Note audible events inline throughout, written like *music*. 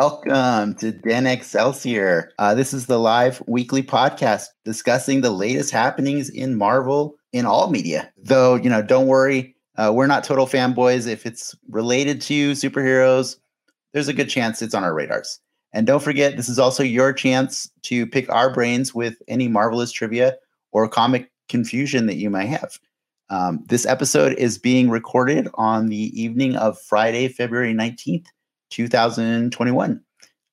Welcome to Den Excelsior. Uh, this is the live weekly podcast discussing the latest happenings in Marvel in all media. Though, you know, don't worry, uh, we're not total fanboys. If it's related to superheroes, there's a good chance it's on our radars. And don't forget, this is also your chance to pick our brains with any Marvelous trivia or comic confusion that you might have. Um, this episode is being recorded on the evening of Friday, February 19th, 2021.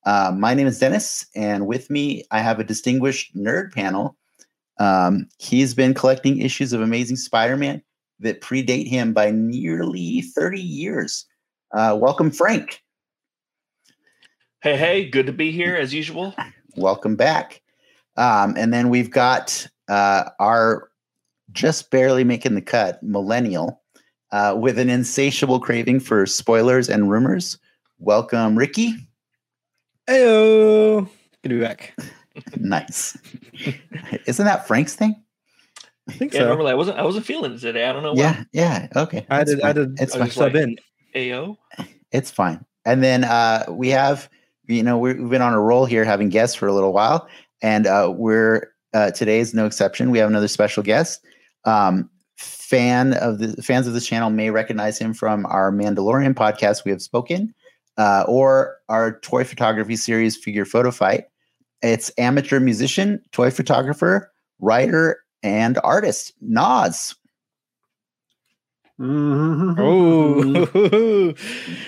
Uh, my name is Dennis, and with me, I have a distinguished nerd panel. Um, he's been collecting issues of Amazing Spider Man that predate him by nearly 30 years. Uh, welcome, Frank. Hey, hey, good to be here as usual. Welcome back. Um, and then we've got uh, our just barely making the cut millennial uh, with an insatiable craving for spoilers and rumors. Welcome, Ricky. Heyo. Good to be back. *laughs* nice. Isn't that Frank's thing? I think Yeah, so. normally I wasn't I wasn't feeling it today. I don't know why. Yeah, yeah. Okay. I That's did. I did. It's I fine. sub in. Ayo. It's fine. And then uh, we have, you know, we- we've been on a roll here having guests for a little while, and uh, we're uh, today is no exception. We have another special guest. Um, fan of the fans of this channel may recognize him from our Mandalorian podcast. We have spoken, uh, or our toy photography series, Figure Photo Fight. It's amateur musician, toy photographer, writer, and artist Nas. *laughs* Oh,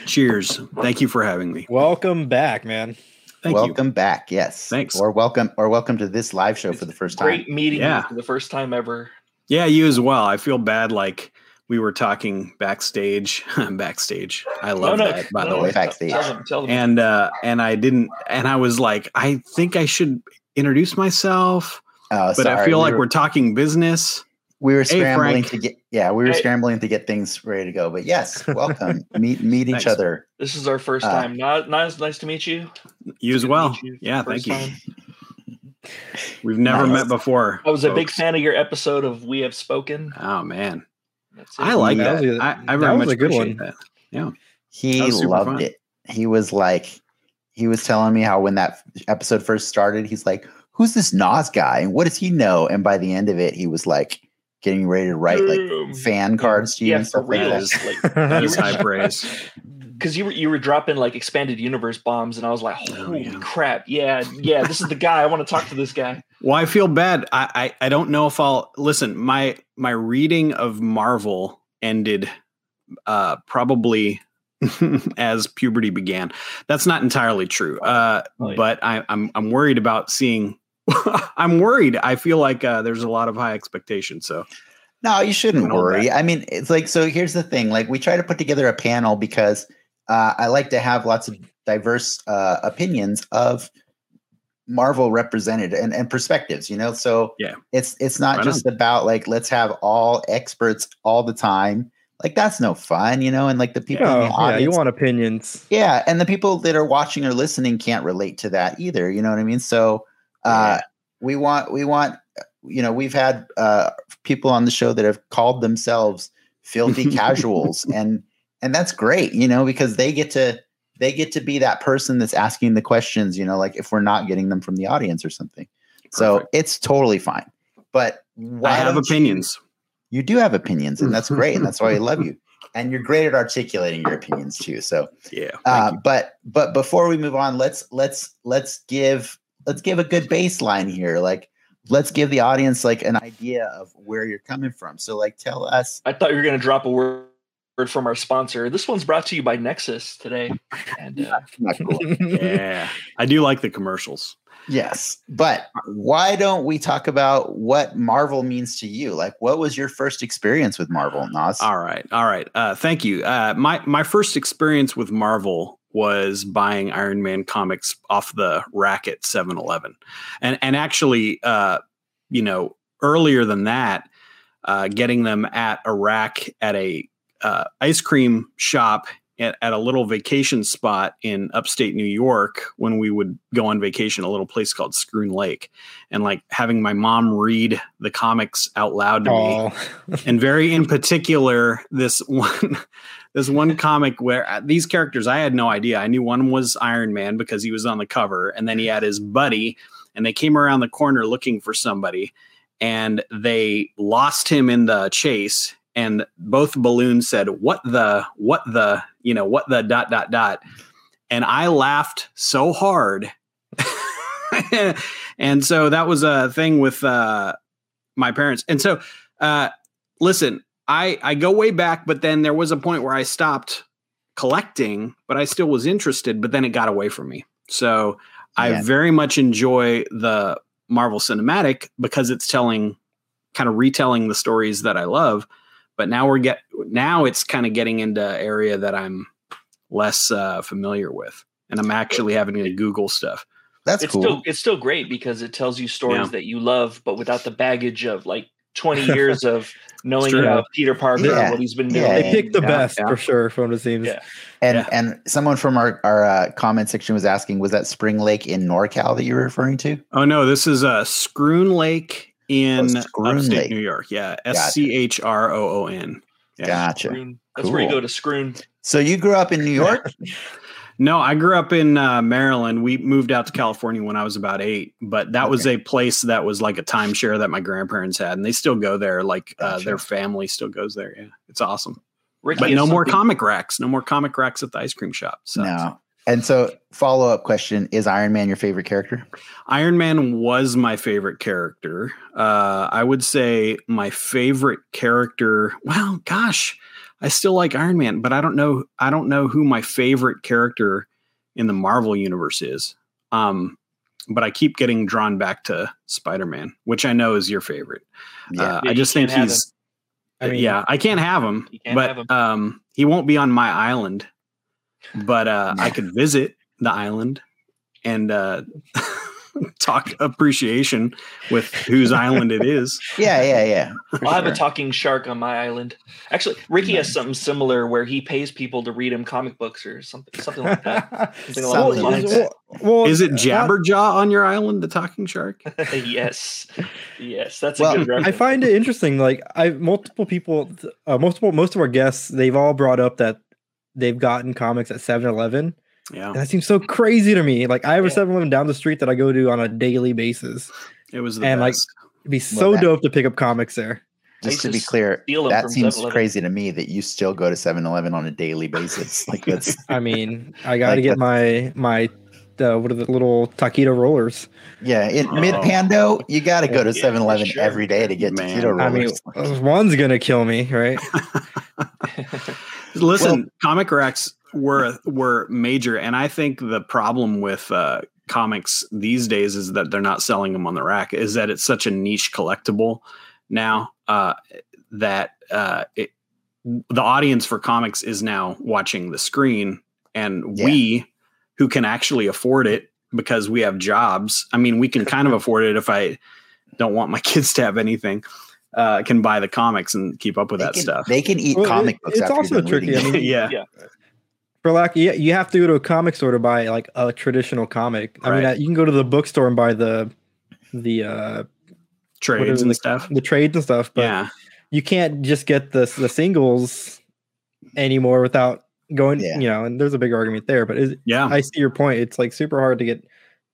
Cheers. Thank you for having me. welcome back, man. Thank you. welcome back. Yes, Thanks. Or welcome, or welcome to this live show for the first time. Great meeting Yeah. you for the first time ever. Yeah, you as well. I feel bad like we were talking backstage. *laughs* backstage. I love that, by no, the no, way. Backstage. Tell them, tell them. And uh and I didn't and I was like, I think I should introduce myself, Oh, but I feel we like were, we're talking business. we were scrambling Frank. to get yeah we were Hey. scrambling to get things ready to go. But yes, *laughs* welcome meet meet each other. this is our first uh, time. Not nice nice to meet you. You as well. you Yeah, first thank you. We've never Nice. met before. I was a big fan of your episode of We Have Spoken. Oh man. That's it. I like That that. was a- I, I that very was much a good appreciate one. that. He That loved fun. it. He was like he was telling me how when that episode first started, he's like, "Who's this Nas guy and what does he know?" And by the end of it, he was like getting ready to write like fan cards to you yeah, and for stuff like real. that. is- Like, *laughs* That you high praise. *laughs* because you were you were dropping like expanded universe bombs, and I was like, Oh, holy yeah. crap, yeah, yeah, this is the guy. I want to talk to this guy. *laughs* Well, I feel bad. I, I I don't know if I'll listen. My my reading of Marvel ended uh probably *laughs* as puberty began. That's not entirely true. Uh Oh, yeah. but I I'm I'm worried about seeing *laughs* I'm worried. I feel like uh there's a lot of high expectations. So No, you shouldn't Don't worry. I mean, it's like so. Here's the thing: like, we try to put together a panel because uh, I like to have lots of diverse uh, opinions of Marvel represented and, and perspectives. You know, so Yeah. it's it's not Right just about like let's have all experts all the time. Like that's no fun, you know. And like the people Yeah, the yeah. You want opinions? yeah, and the people that are watching or listening can't relate to that either. You know what I mean? So uh, we want we want you know we've had uh, people on the show that have called themselves *laughs* filthy casuals, and and that's great, you know, because they get to they get to be that person that's asking the questions. You know, like if we're not getting them from the audience or something. So it's totally fine. But why I have don't you- opinions. you do have opinions, and that's great, and that's why I love you. *laughs* And you're great at articulating your opinions too. So Yeah. uh, but but before we move on, let's let's let's give let's give a good baseline here. Like let's give the audience like an idea of where you're coming from. So like tell us. I thought you were going to drop a word word from our sponsor. This one's brought to you by Nexus today. And uh, Not cool. *laughs* yeah. I do like the commercials. yes, but why don't we talk about what Marvel means to you? Like, what was your first experience with Marvel, Nas? All right, all right. Uh, thank you. Uh, my my first experience with Marvel was buying Iron Man comics off the rack at 7-Eleven. and and actually, uh, you know, earlier than that, uh, getting them at a rack at a uh, ice cream shop at, at a little vacation spot in upstate New York when we would go on vacation, a little place called Schroon Lake, and like having my mom read the comics out loud to me Oh, and very in particular this one *laughs* this one comic where uh, these characters I had no idea. I knew one was Iron Man because he was on the cover, and then he had his buddy, and they came around the corner looking for somebody, and they lost him in the chase. And both balloons said, "What the? What the? You know, what the dot dot dot." And I laughed so hard. *laughs* and so that was a thing with uh, my parents. And so, uh, listen, I I go way back, but then there was a point where I stopped collecting, but I still was interested. But then it got away from me. So I Yeah. very much enjoy the Marvel Cinematic because it's telling, kind of retelling the stories that I love. But now we're get now it's kind of getting into area that I'm less uh, familiar with, and I'm actually having to Google stuff. That's it's cool. still it's still great because it tells you stories Yeah. that you love, but without the baggage of like 20 *laughs* years of knowing about Peter Parker Yeah. and what he's been doing. Yeah. They picked the Yeah, best yeah. for sure, from the it seems. Yeah. and yeah. and someone from our our uh, comment section was asking, was that Spring Lake in NorCal that you were referring to? Oh no, this is uh, Schroon Lake in Oh, upstate New York. Yeah, Gotcha. S C H R O O N. Yeah. Gotcha. Schroon. That's where you go to Schroon. So you grew up in New *laughs* York? No, I grew up in uh, Maryland. We moved out to California when I was about eight, but that was a place that was like a timeshare that my grandparents had, and they still go there. Like uh, their family still goes there. Yeah, it's awesome. Ricky But has no more comic racks. No more comic racks at the ice cream shop. So no. And so, follow up question: Is Iron Man your favorite character? Iron Man was my favorite character. Uh, I would say my favorite character. Well, gosh, I still like Iron Man, but I don't know. I don't know who my favorite character in the Marvel universe is. Um, but I keep getting drawn back to Spider Man, which I know is your favorite. Yeah. Uh, Yeah, I just think he's. I mean, yeah, I can't have him, You can't have but him. um, he won't be on my island. But uh, I could visit the island and uh, *laughs* talk appreciation with whose island it is. yeah, yeah, yeah. for I'll have a talking shark on my island. Actually, Ricky has something similar where he pays people to read him comic books or something, something like that. *laughs* Something along Something those lines. that. well, Is it not- Jabberjaw on your island, the talking shark? *laughs* yes, yes, that's Well, a good I find it interesting. Like I multiple people, uh, multiple most of our guests, they've all brought up that they've gotten comics at 7-Eleven. Yeah, that seems so crazy to me. Like I have a Yeah. 7-Eleven down the street that I go to on a daily basis. it was the And, like. It'd be so that- dope to pick up comics there. I Just to be clear, that seems 7-Eleven. crazy to me that you still go to 7-Eleven on a daily *laughs* basis. Like that's I mean, I got to Like get my my uh, what are the little taquito rollers? yeah. In Oh. mid Pando, you got to go to Yeah, for 7-Eleven sure. every day to get Man. taquito I mean, rollers. one's gonna kill me, right? *laughs* *laughs* Listen, comic racks were were major, and I think the problem with uh, comics these days is that they're not selling them on the rack. Is that it's such a niche collectible now uh, that uh, it, the audience for comics is now watching the screen, and Yeah. we who can actually afford it because we have jobs. I mean, we can kind of *laughs* afford it if I don't want my kids to have anything. Uh, can buy the comics and keep up with they, that can, stuff. they can eat Well, it- comic books. it's after also you've tricky. I mean, yeah. Yeah. For lack, you, you have to go to a comic store to buy like a traditional comic. I mean, Right. uh, you can go to the bookstore and buy the the uh trades and the- stuff. the trades and stuff, but yeah, you can't just get the the singles anymore without going. Yeah. You know, and there's a big argument there. But is, yeah. I see your point. It's like super hard to get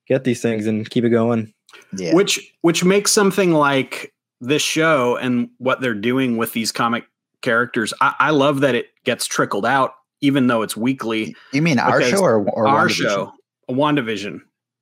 get these things and keep it going. Yeah. Which which makes something like this show and what they're doing with these comic characters. I, I love that it gets trickled out, even though it's weekly. You mean our show or, or Our WandaVision? show, WandaVision.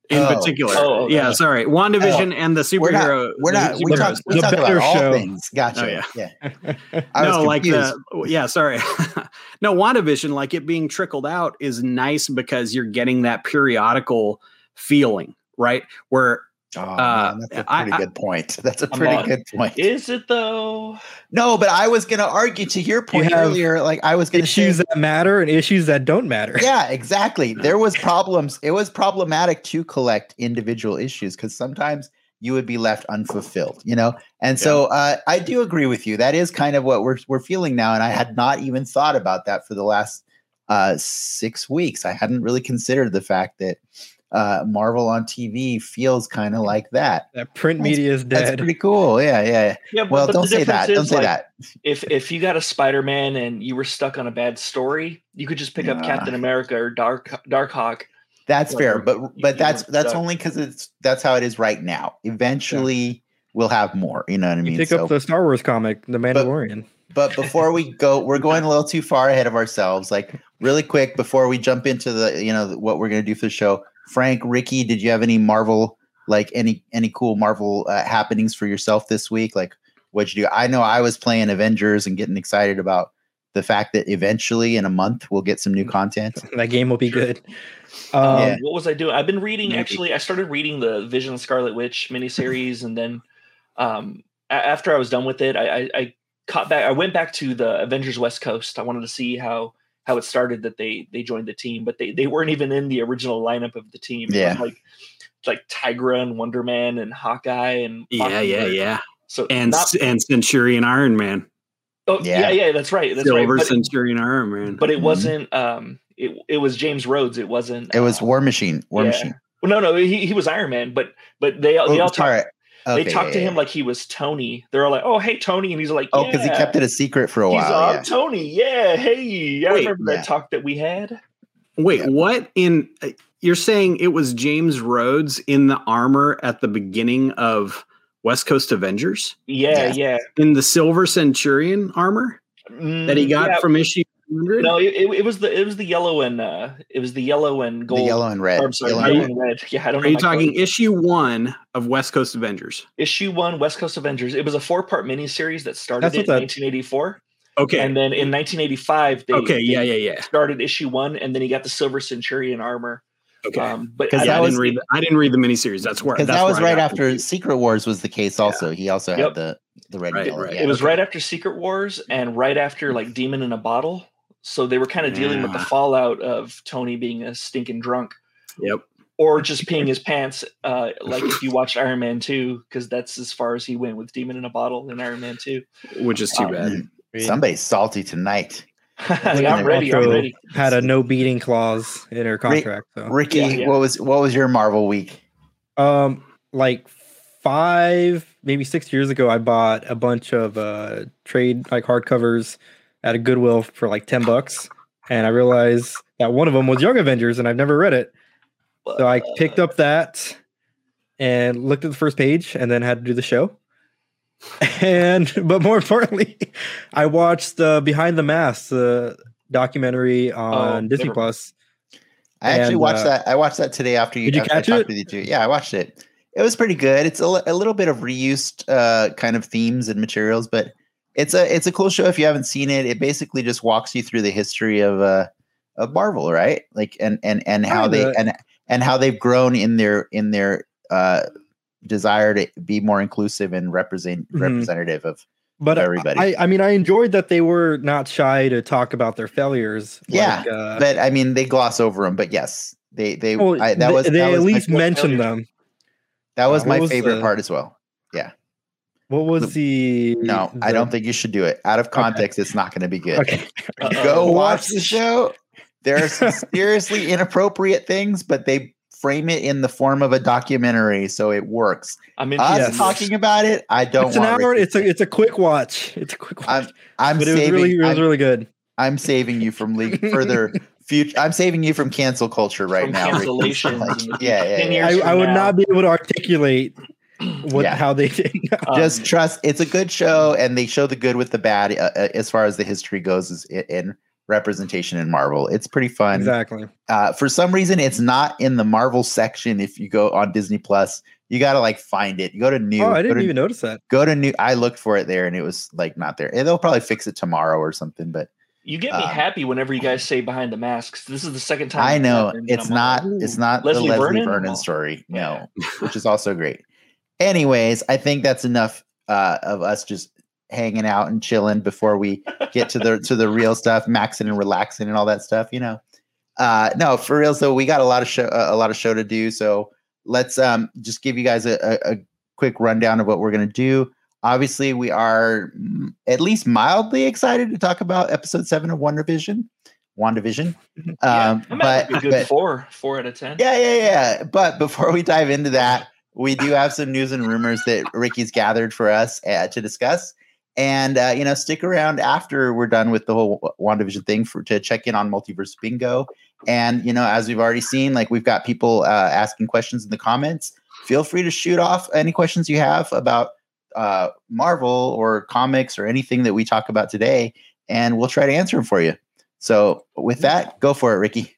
In Oh. particular, Oh, yeah, sorry, WandaVision oh. and the superhero. We're not. superhero. We're not. We superhero talk. We talk about better all show. things. Gotcha. Oh, yeah. yeah. *laughs* I was no, like confused. the yeah, sorry. *laughs* no, WandaVision, like it being trickled out is nice because you're getting that periodical feeling, right? Where Oh, uh, man, that's a pretty I- good point. *laughs* That's a I'm pretty on. good point. Is it though? No, but I was going to argue to your point have earlier. Like I was going to say, Issues that matter and issues that don't matter. yeah, exactly. *laughs* There was problems. It was problematic to collect individual issues because sometimes you would be left unfulfilled, you know. And so uh, I do agree with you. That is kind of what we're we're feeling now, and I had not even thought about that for the last uh, six weeks. I hadn't really considered the fact that uh, Marvel on TV feels kind of like that. That print That's- media is dead. That's pretty cool. Yeah, yeah. Yeah, but- Well, don't say that. Don't say like, that. If if you got a Spider-Man and you were stuck on a bad story, you could just pick up Captain America or Dark Dark Hawk. That's like, fair, you- but you but that's that's stuck. only because it's that's how it is right now. Eventually, we'll have more. You know what I You mean? pick So- up the Star Wars comic, The Mandalorian. But before we go, we're *laughs* going a little too far ahead of ourselves. Like really quick before we jump into the, you know, what we're going to do for the show. Frank, Ricky, did you have any Marvel, like any any cool Marvel uh, happenings for yourself this week? Like what'd you do? I know I was playing Avengers and getting excited about the fact that eventually in a month we'll get some new content. *laughs* that game will be Sure. good. Um, Um, Yeah. What was I doing? I've been reading. Maybe. Actually, I started reading the Vision Scarlet Witch miniseries, and then um, a- after I was done with it, I, I, I caught back. I went back to the Avengers West Coast. I wanted to see how how it started that they they joined the team, but they they weren't even in the original lineup of the team. It was Yeah. like like Tigra and Wonder Man and Hawkeye and Yeah, yeah, yeah. So And not, and Centurion Iron Man, oh, yeah. Yeah. yeah, that's right, that's Silver right. But, Centurion Iron Man. but it Mhm. wasn't. Um, it it was James Rhodes. It wasn't. It was uh, War Machine. War yeah. Machine. Well, no, no, he, he was Iron Man, but but they all they Oh, all talked sorry. Okay, they talked yeah, to yeah, him like he was Tony. They're all like, "Oh, hey, Tony," and he's like, Oh, because yeah, he kept it a secret for a He's while. uh, yeah. Tony. Yeah, hey, I Wait, remember yeah. that talk that we had. Wait, Yeah. what in uh, you're saying it was James Rhodes in the armor at the beginning of West Coast Avengers Yeah, Yes. yeah. in the Silver Centurion armor that he Mm, got yeah, from issue 100? No, it, it, it was the it was the yellow and uh it was the yellow and gold. The yellow and red. or, I'm sorry, Yellow yellow and and red. Yeah, I don't Are know. you talking colors. issue 1 of West Coast Avengers? issue one, West Coast Avengers? It was a four part miniseries that started That's in that- 1984, Okay. and then in 1985 they okay, they yeah, yeah, yeah. started issue one, and then he got the Silver Centurion armor. Okay. Um, but 'Cause I, yeah, that I was- didn't read the, I didn't read the miniseries. That's where because that was right after confused. Secret Wars was the case. Also, he also Yep. had the the red Right, and yellow. right. yeah. it was okay. right after Secret Wars and right after like Demon in a Bottle. So they were kind of dealing with the fallout of Tony being a stinking drunk Yep. or just peeing his pants. Uh, *laughs* like if you watched Iron Man 2, because that's as far as he went with Demon in a Bottle in Iron Man 2. Which is too Um, bad. Somebody's salty tonight. *laughs* Yeah, I'm ready. I'm ready. Had a no beating clause in her contract. So. Ricky, Yeah, yeah. what was what was your Marvel week? Um, like five, maybe six years ago, I bought a bunch of uh trade like hardcovers at a Goodwill for like ten bucks, and I realized that one of them was Young Avengers, and I've never read it. So I picked up that and looked at the first page, and then had to do the show. *laughs* And but more importantly, *laughs* I watched uh, Behind the Mask, the documentary on Oh, Disney never- Plus. I actually watched uh, that. I watched that today after you. Did you after catch talked it? With you too. Yeah, I watched it. It was pretty good. It's a, a little bit of reused uh, kind of themes and materials, but it's a it's a cool show if you haven't seen it. It basically just walks you through the history of uh of Marvel, right? Like and and and how they and and how they've grown in their in their uh desire to be more inclusive and represent Mhm. representative of But everybody. I, I mean, I enjoyed that they were not shy to talk about their failures. Yeah, like, uh, but I mean they gloss over them. But yes, they they well, I, that they, was they that at was my- least mentioned them. that was uh, my was favorite the- part as well. What was the? No, I don't think you should do it. Out of context, it's not going to be good. Okay, Go watch Watch the show. There are some *laughs* seriously inappropriate things, but they frame it in the form of a documentary, so it works. I'm into Us Yes. talking about it, I don't it's an hour. Ricky It's a it's a quick watch. It's a quick watch. I'm I'm but it was saving. really it was I'm, really good. I'm saving you from le- further *laughs* future. I'm saving you from cancel culture right From now. Ricky. cancellations *laughs* Like, yeah, yeah, yeah. I, I would now. not be able to articulate what Yeah. how they did. Um, *laughs* *laughs* Just trust. It's a good show, and they show the good with the bad uh, uh, as far as the history goes is in, in representation in Marvel. It's pretty fun. exactly. uh, for some reason it's not in the Marvel section. If you go on Disney Plus, you got to like find it. You go to new. Oh, I didn't to, even notice that. go to new. I looked for it there, and it was like not there. And they'll probably fix it tomorrow or something. But You get me Um, happy whenever you guys say behind the masks. This is the second time I know it's not. like, It's "Ooh." not Leslie the Leslie Vernon? Vernon, story. yeah. No, *laughs* which is also great. Anyways, I think that's enough uh, of us just hanging out and chilling before we get to the *laughs* to the real stuff, maxing and relaxing and all that stuff. You know, uh, no, for real. So we got a lot of show, a lot of show to do. So let's um, just give you guys a, a, quick rundown of what we're gonna do. Obviously, we are mm, at least mildly excited to talk about episode seven of Wonder Vision. WandaVision. Yeah, Um, I'm but, good but four, four out of ten. yeah, yeah, yeah. But before we dive into that, we do have some news and rumors that Ricky's gathered for us uh, to discuss. And uh, you know, stick around after we're done with the whole WandaVision thing for to check in on Multiverse Bingo. And you know, as we've already seen, like we've got people uh, asking questions in the comments. Feel free to shoot off any questions you have about uh, Marvel or comics or anything that we talk about today, and we'll try to answer them for you. So, with that, go for it, Ricky.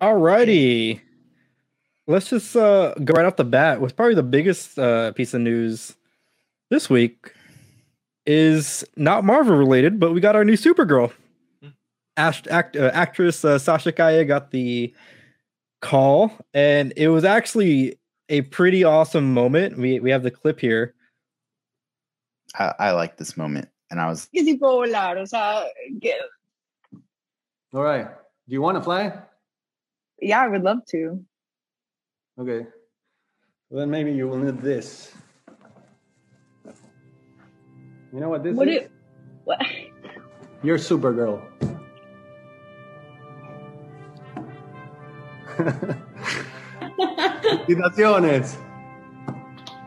Alrighty. Let's just uh, go right off the bat with probably the biggest uh, piece of news this week is not Marvel related, but we got our new Supergirl. Hmm. Act, act, uh, actress uh, Sasha Calle got the call, and it was actually a pretty awesome moment. We we have the clip here. I, I like this moment, and I was que sí puedo volar, o sea, que, All right. Do you want to fly? Yeah, I would love to. Okay. Well, then maybe you will need this. You know what this What is? do, what? *laughs* You're Supergirl. *laughs* Felicitaciones.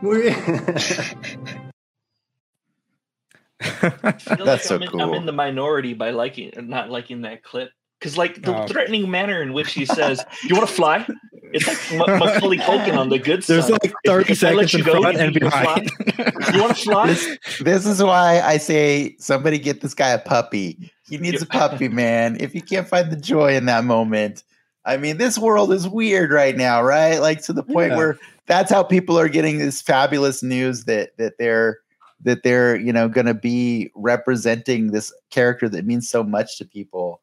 Muy bien. *laughs* I feel That's so I'm in, I'm in the minority by liking not liking that clip because like the Oh. threatening manner in which he says, "You want to fly?" It's like M- *laughs* Macaulay Culkin on the good side. There's Son. like 30 if I let seconds you in go, front and think you behind. You want to fly? *laughs* this, this is why I say somebody get this guy a puppy. He needs a puppy, man. If you can't find the joy in that moment, I mean, this world is weird right now, right? Like to the point Yeah. where that's how people are getting this fabulous news that that they're that they're you know going to be representing this character that means so much to people,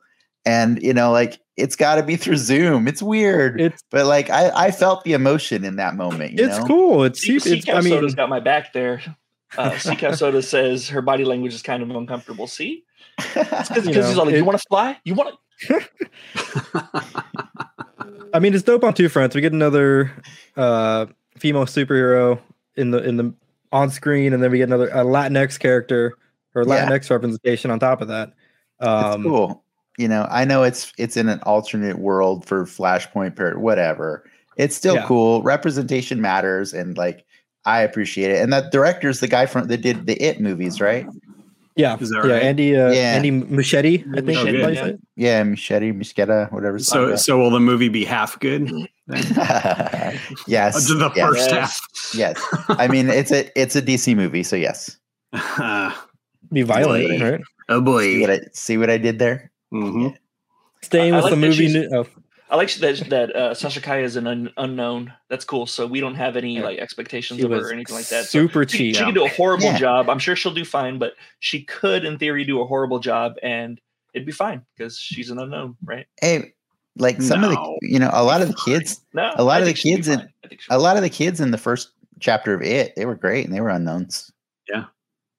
and you know, like it's got to be through Zoom. It's weird, It's but like I I felt the emotion in that moment. You it's know? cool. It's, C- it's I Cow mean Soda's got my back there. Uh, *laughs* Cow Soda says her body language is kind of uncomfortable. See, *laughs* because You he's all like, it- "You want to fly? You want to?" *laughs* I mean, it's dope on two fronts. We get another uh, female superhero in the in the on screen, and then we get another a Latinx character or Yeah. Latinx representation on top of that. it's Um, cool. You know, I know it's it's in an alternate world for Flashpoint period, whatever. It's still Yeah. cool. Representation matters, and like I appreciate it. And that director's the guy from that did the It movies, right? Yeah, Is that yeah. right? Andy, uh, Yeah. Andy Muschietti, I think. Muschietti, is how you yeah. say it. Yeah, Machete, Mischetta, whatever. So, called. so will the movie be half good? *laughs* yes, the yes, first Yes. half. yes. I mean, it's a it's a DC movie, so yes. *laughs* Be violent, Boy. right? oh See what boy. I see what I did there? Mhm. Staying I with like the movie. she's- nu- oh, I like that that uh, Sasha Calle is an un- unknown. That's cool. So we don't have any Yeah. like expectations she of her or anything like that. So super she, cheap. she can do a horrible Yeah. job. I'm sure she'll do fine, but she could, in theory, do a horrible job, and it'd be fine because she's an unknown, right? Hey, like some of the you know, a lot of the kids No, A lot I of the think she'll be kids in- fine. I think she'll a lot of the kids in the first chapter of it, they were great and they were unknowns. Yeah,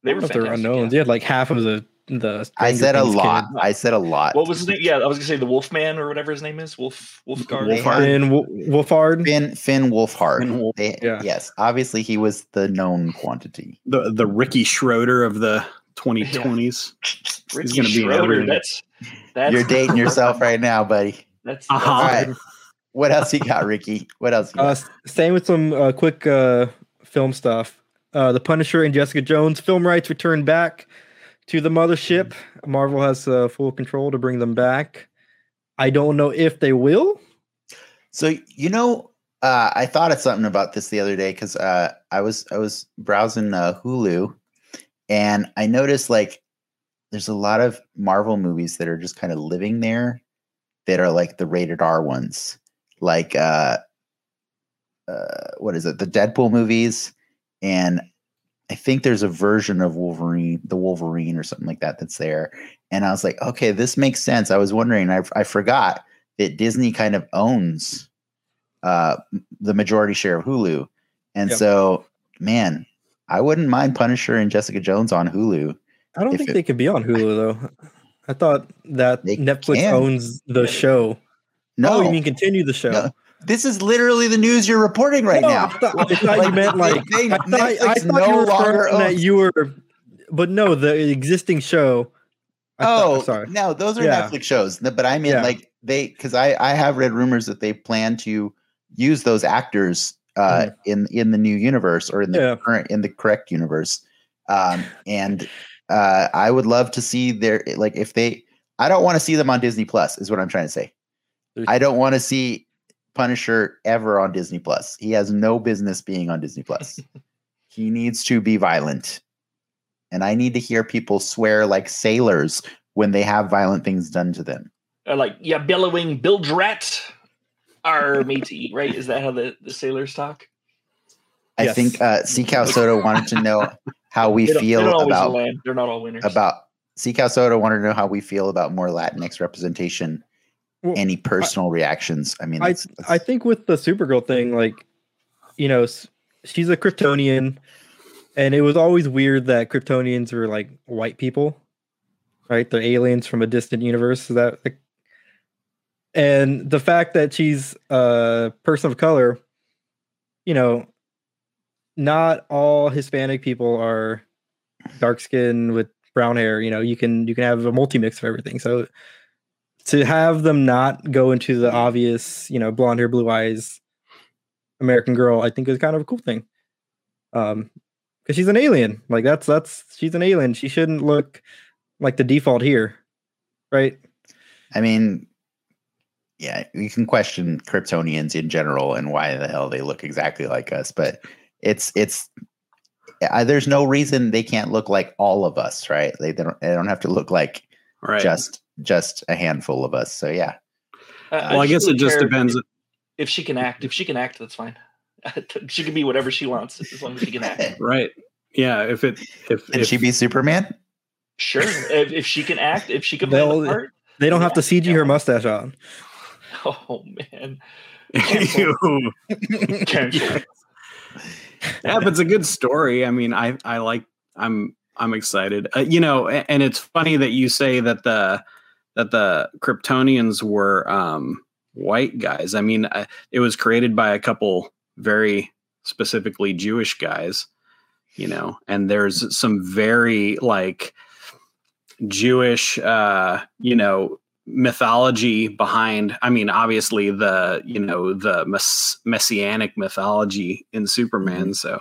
They were they're unknowns. yeah. You had like half of the the. I said a lot. kids. I said a lot. What was his name? Yeah, I was gonna say the Wolfman or whatever his name is. Wolf Wolfguard. They Wolfhard. And Wo- Wolfhard. Finn Finn Wolfhard. Finn Wolf- They- Yeah. Yes, obviously he was the known quantity. The the Ricky Schroder of the 2020s. *laughs* Ricky gonna be Schroeder. That's that's You're dating *laughs* yourself right now, buddy. That's, Uh-huh. All right. What else you got, Ricky? What else you Uh, got? s- staying with some uh, quick uh, film stuff. Uh, the Punisher and Jessica Jones film rights return back to the mothership. Marvel has uh, full control to bring them back. I don't know if they will. So you know, uh, I thought of something about this the other day because uh, I was I was browsing uh, Hulu, and I noticed like there's a lot of Marvel movies that are just kind of living there, that are like the rated R ones, like uh, uh, what is it, the Deadpool movies, and I think there's a version of Wolverine, the Wolverine or something like that that's there. And I was like, okay, this makes sense. I was wondering, I, I forgot that Disney kind of owns uh, the majority share of Hulu. And Yep. so, man, I wouldn't mind Punisher and Jessica Jones on Hulu. I don't think it- they could be on Hulu *laughs* though. I thought that Netflix can. owns the show. No, Oh, you mean continue the show? No, this is literally the news you're reporting right No, now. I thought, I thought you meant like They- I thought, I Netflix thought you no were longer that you were, but no, the existing show. I oh, thought, sorry. no, those are Yeah. Netflix shows. But I mean, Yeah. like they, because I I have read rumors that they plan to use those actors uh, in in the new universe or in the. Yeah. current in the correct universe. Um, and uh, I would love to see their like if they. I don't want to see them on Disney Plus. Is what I'm trying to say. I don't want to see Punisher ever on Disney Plus. He has no business being on Disney Plus. *laughs* he needs to be violent. And I need to hear people swear like sailors when they have violent things done to them. Uh, like yeah, bellowing Bill Drat, our matey, right? Is that how the, the sailors talk? I Yes. think uh Sea Cow Soda wanted to know how we They don't, they feel about land. They're not all winners. about Sea Cow Soda wanted to know how we feel about more Latinx representation. Well, Any personal reactions? I mean, I it's- it's- I think with the Supergirl thing, like, you know, she's a Kryptonian, and it was always weird that Kryptonians were like white people, right? They're aliens from a distant universe. Is that like, and the fact that she's a person of color, you know, not all Hispanic people are dark skinned with brown hair. You know, you can you can have a multi mix of everything. So to have them not go into the obvious, you know, blonde hair, blue eyes, American girl, I think is kind of a cool thing. Um, because she's an alien. Like that's that's she's an alien. She shouldn't look like the default here, right? I mean, yeah, you can question Kryptonians in general and why the hell they look exactly like us, but it's it's uh, there's no reason they can't look like all of us, right? They, they don't they don't have to look like Right. just just a handful of us. So yeah, well, I guess it just depends. If, if she can act, if she can act, that's fine. *laughs* she can be whatever she wants as long as she can act. *laughs* Right. Yeah. If it if, can if she be Superman? Sure, if, if she can act, if she can play They'll- the part. They don't have to Yeah, CG yeah. her mustache on. Oh man, *laughs* Ew. cancel. yeah, but it's a good story. I mean, I I like. I'm I'm excited. Uh, you know, a- and it's funny that you say that the that the Kryptonians were um, white guys. I mean, I, it was created by a couple very specifically Jewish guys. You know, and there's some very like Jewish, uh, you know, mythology behind. I mean, obviously the you know the mess- messianic mythology in Superman. So,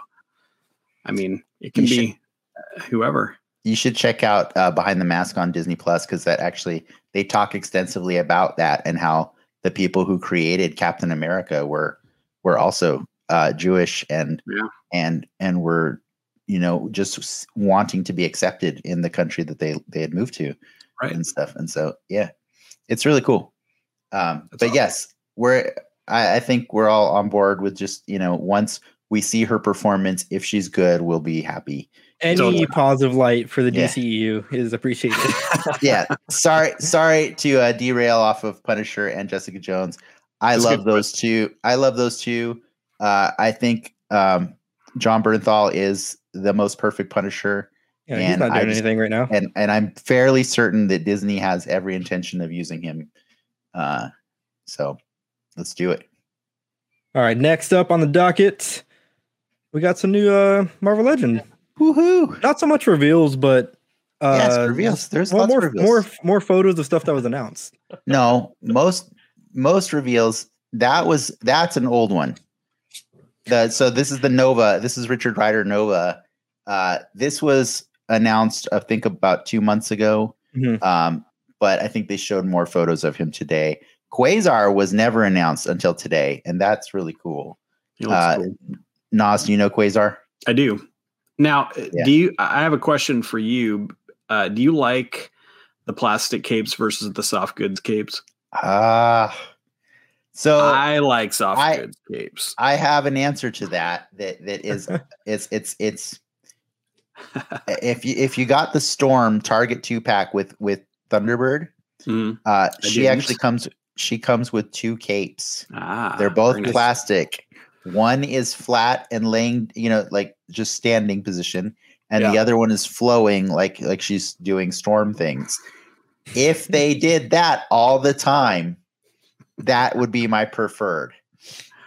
I mean, it can be uh, whoever. You should check out uh, Behind the Mask on Disney Plus because that actually they talk extensively about that and how the people who created Captain America were were also uh, Jewish and Yeah. and and were you know just wanting to be accepted in the country that they they had moved to Right. and stuff. And so yeah, it's really cool. Um, but awesome. yes, we're I, I think we're all on board with just you know once we see her performance, if she's good, we'll be happy. Any Totally. positive light for the Yeah. DCEU is appreciated. *laughs* *laughs* yeah sorry sorry to uh, derail off of punisher and jessica jones i That's love good. those two i love those two uh, i think um, jon bernthal is the most perfect punisher Yeah, he's And not I doing just- anything right now. and and i'm fairly certain that disney has every intention of using him uh, so let's do it All right, next up on the docket, we got some new uh Marvel Legend. Woohoo! Not so much reveals, but uh yes, reveals. There's Well, lots more of reveals. more more photos of stuff that was announced. *laughs* no, most most reveals. That was that's an old one. The so this is the Nova. This is Richard Rider Nova. Uh, this was announced, I think, about two months ago. Mhm. Um, but I think they showed more photos of him today. Quasar was never announced until today, and that's really cool. He looks Uh, cool. Nas, do you know Quasar? I do. Now, uh, Yeah. do you? I have a question for you. Uh, do you like the plastic capes versus the soft goods capes? Ah, so I like soft I- goods capes. I have an answer to that. That that is *laughs* it's it's it's if you if you got the Storm Target two pack with with Thunderbird, Mhm. uh, she didn't. actually comes she comes with two capes. Ah, They're both plastic. One is flat and laying, you know, like just standing position, and the other one is flowing, like like she's doing storm things. If they did that all the time, that would be my preferred.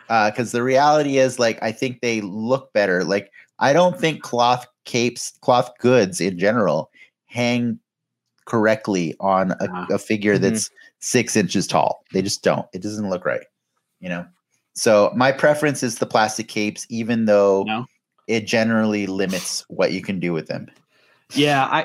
Because the reality is, like, I think they look better. Like, I don't think cloth capes, cloth goods in general, hang correctly on a, Ah. a figure Mhm. that's six inches tall. They just don't. It doesn't look right, you know. So my preference is the plastic capes, even though No. it generally limits what you can do with them. Yeah, I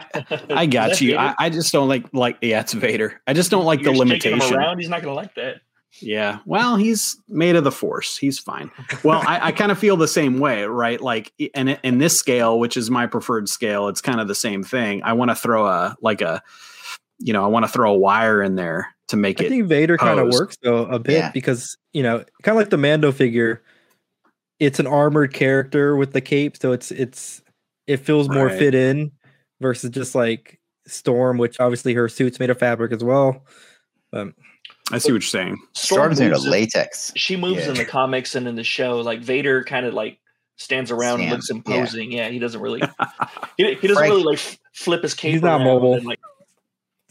I *laughs* got you. I, I just don't like like yeah, it's Vader. I just don't like You're the just limitation. around. He's not going to like that. Yeah. Well, he's made of the force. He's fine. Well, I, I kind of feel the same way, right? Like in in this scale, which is my preferred scale, it's kind of the same thing. I want to throw a like a you know, I want to throw a wire in there to make I it I think Vader kind of works though a bit Yeah. because you know, kind of like the Mando figure. It's an armored character with the cape, so it's it's it feels more Right. fit in versus just like Storm, which obviously her suit's made of fabric as well. Um, I see what you're saying. Storm's made of latex. She moves Yeah. in the comics and in the show. Like Vader kind of like stands around and looks Stands, yeah. imposing. Yeah. he doesn't really. *laughs* He, he doesn't Frank- really like flip his cape. He's not mobile. and, like,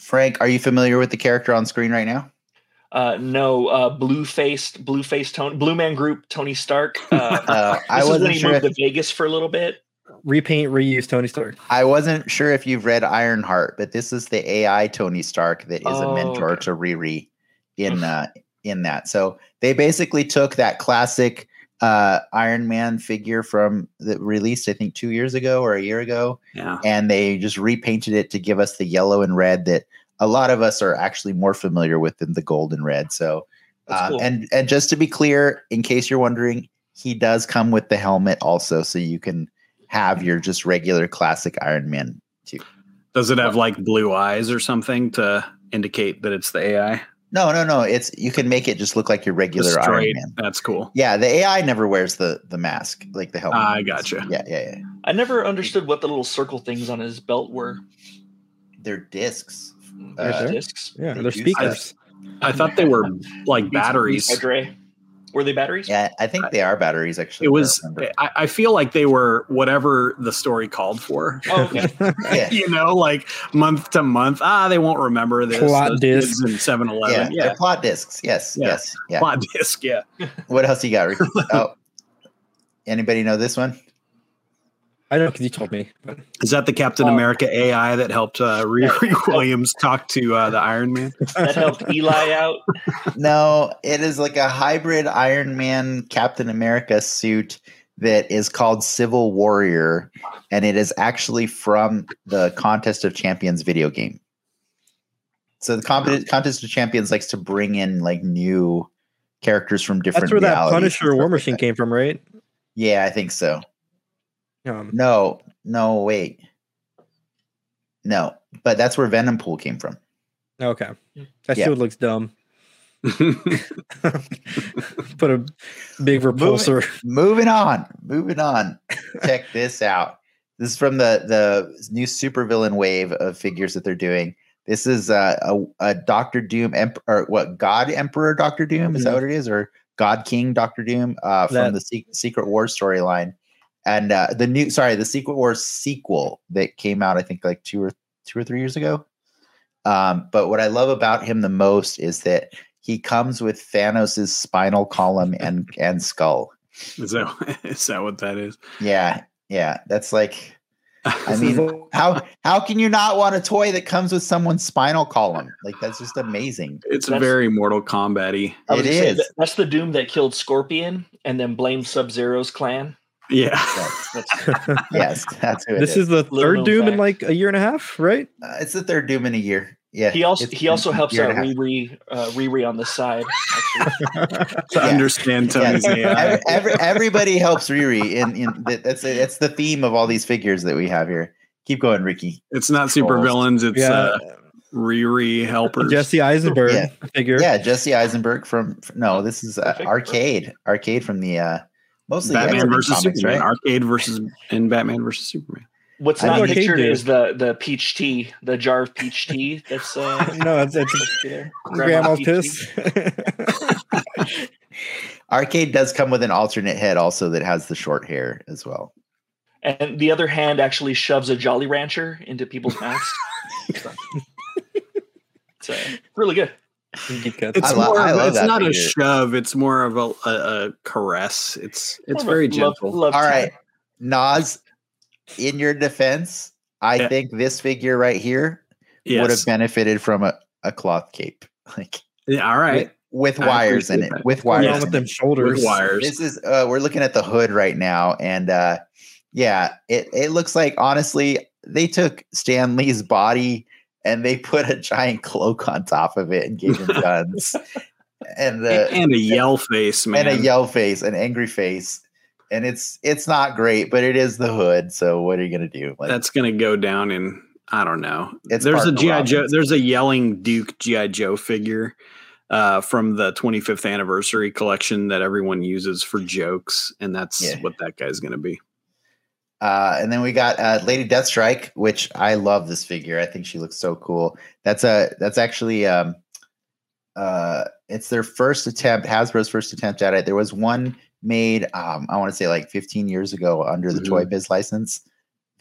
Frank, are you familiar with the character on screen right now? uh, no, uh, blue faced, blue faced Tony, Blue Man Group, Tony Stark. Uh, *laughs* Uh, I this when wasn't he sure. moved If, to Vegas for a little bit. repaint, reuse Tony Stark. I wasn't sure if you've read Ironheart, but this is the AI Tony Stark that is Oh, a mentor okay. to Riri in uh, in that. So they basically took that classic uh, Iron Man figure from that released, I think, two years ago or a year ago, Yeah. and they just repainted it to give us the yellow and red that a lot of us are actually more familiar with than the gold and red. So, uh, cool. and and just to be clear, in case you're wondering, he does come with the helmet also, so you can have your just regular classic Iron Man too. Does it have like blue eyes or something to indicate that it's the AI? No, no, no. It's you can make it just look like your regular Just Iron. Man. That's cool. Yeah, the AI never wears the the mask like the helmet. I gotcha. Yeah, yeah, yeah. I never understood what the little circle things on his belt were. They're discs. They're Uh, discs. Yeah, They they're speakers. I thought they were like Beats- beats batteries. By Dre. Were they batteries? Yeah, I think they are batteries. Actually, It was. I, I feel like they were whatever the story called for. Oh, okay. *laughs* yeah, you know, like month to month. Ah, they won't remember this. Plot Those disc. kids in 7 yeah, Yeah. They're plot discs. Yes, Yeah. yes, yeah. Plot disc. Yeah. What else you got? Ricky? *laughs* oh, anybody know this one? I know because you told me. But Is that the Captain Oh. America AI that helped uh, *laughs* Riri Williams talk to uh, the Iron Man? That helped Eli out. *laughs* No, it is like a hybrid Iron Man Captain America suit that is called Civil Warrior, and it is actually from the Contest of Champions video game. So the Comp- Contest of Champions likes to bring in like new characters from different. that's where that realities and Punisher stuff War like Machine that. came from, right? Yeah, I think so. Um, No, no, wait, no, but that's where Venom Pool came from. okay. That Yeah. shield looks dumb. *laughs* *laughs* Put a big repulsor. moving on moving on check this out this is from the the new supervillain wave of figures that they're doing this is uh, a, a doctor doom emp- or what god emperor doctor doom is that Mhm. what it is or god king doctor doom uh, from That- the Se- secret War storyline and uh, the new sorry the secret wars sequel that came out i think like two or two or three years ago um, but what i love about him the most is that he comes with thanos's spinal column *laughs* and and skull is that *laughs* is that what that is? yeah, yeah. That's like I *laughs* mean, how how can you not want a toy that comes with someone's spinal column? Like that's just amazing. It's That's- very Mortal Kombat-y. I was It gonna say, is. that- that's the Doom that killed Scorpion and then blamed Sub Zero's clan. Yeah. That's, *laughs* Yes, that's who it this is. is the Little third known Doom in like a year and a half, right? Uh, it's the third Doom in a year. Yeah. he also he also helps out and a half. Riri uh, Riri on the side. *laughs* To Yeah. understand Tony's Yes. AI. Every, every, everybody helps Riri. and, in that- that's that's the theme of all these figures that we have here. Keep going, Ricky. It's not super villains. It's yeah. uh, Riri helpers. Jesse Eisenberg Yeah. figure. Yeah, Jesse Eisenberg from no, this is uh, Arcade. Arcade from the uh mostly Batman X-Men versus comics, Superman. right? Arcade versus and Batman versus Superman. What's I not pictured did. is the the peach tea, the jar of peach tea. That's uh, *laughs* No, it's, it's *laughs* there. grandma's peach piss. *laughs* Arcade does come with an alternate head also that has the short hair as well. and the other hand actually shoves a Jolly Rancher into people's mouths. it's uh, really good. Deep cuts. It's I more. I of- love it's that not a shove. It's more of a, a, a caress. It's it's More very a love- gentle. love All tap. right, Nas. In your defense, I Yeah. think this figure right here would have benefited from a, a cloth cape, *laughs* like Yeah, all right. with, with wires in it. that. With wires. on in with it. them shoulders? With wires. This is uh we're looking at the hood right now, and uh yeah, it, it looks like honestly they took Stan Lee's body and they put a giant cloak on top of it and gave him guns. *laughs* and the and a yell face, man. and a yell face, an angry face. And it's it's not great, but it is the hood. So what are you gonna do? Like That's gonna go down in I don't know. It's there's a GI Joe. There's a yelling Duke GI Joe figure uh, from the 25th anniversary collection that everyone uses for jokes, and that's Yeah. what that guy's gonna be. Uh, and then we got uh, Lady Deathstrike, which I love this figure. I think she looks so cool. That's a that's actually um, uh, it's their first attempt, Hasbro's first attempt at it. There was one made, um, I want to say like 15 years ago under the Mhm. Toy Biz license.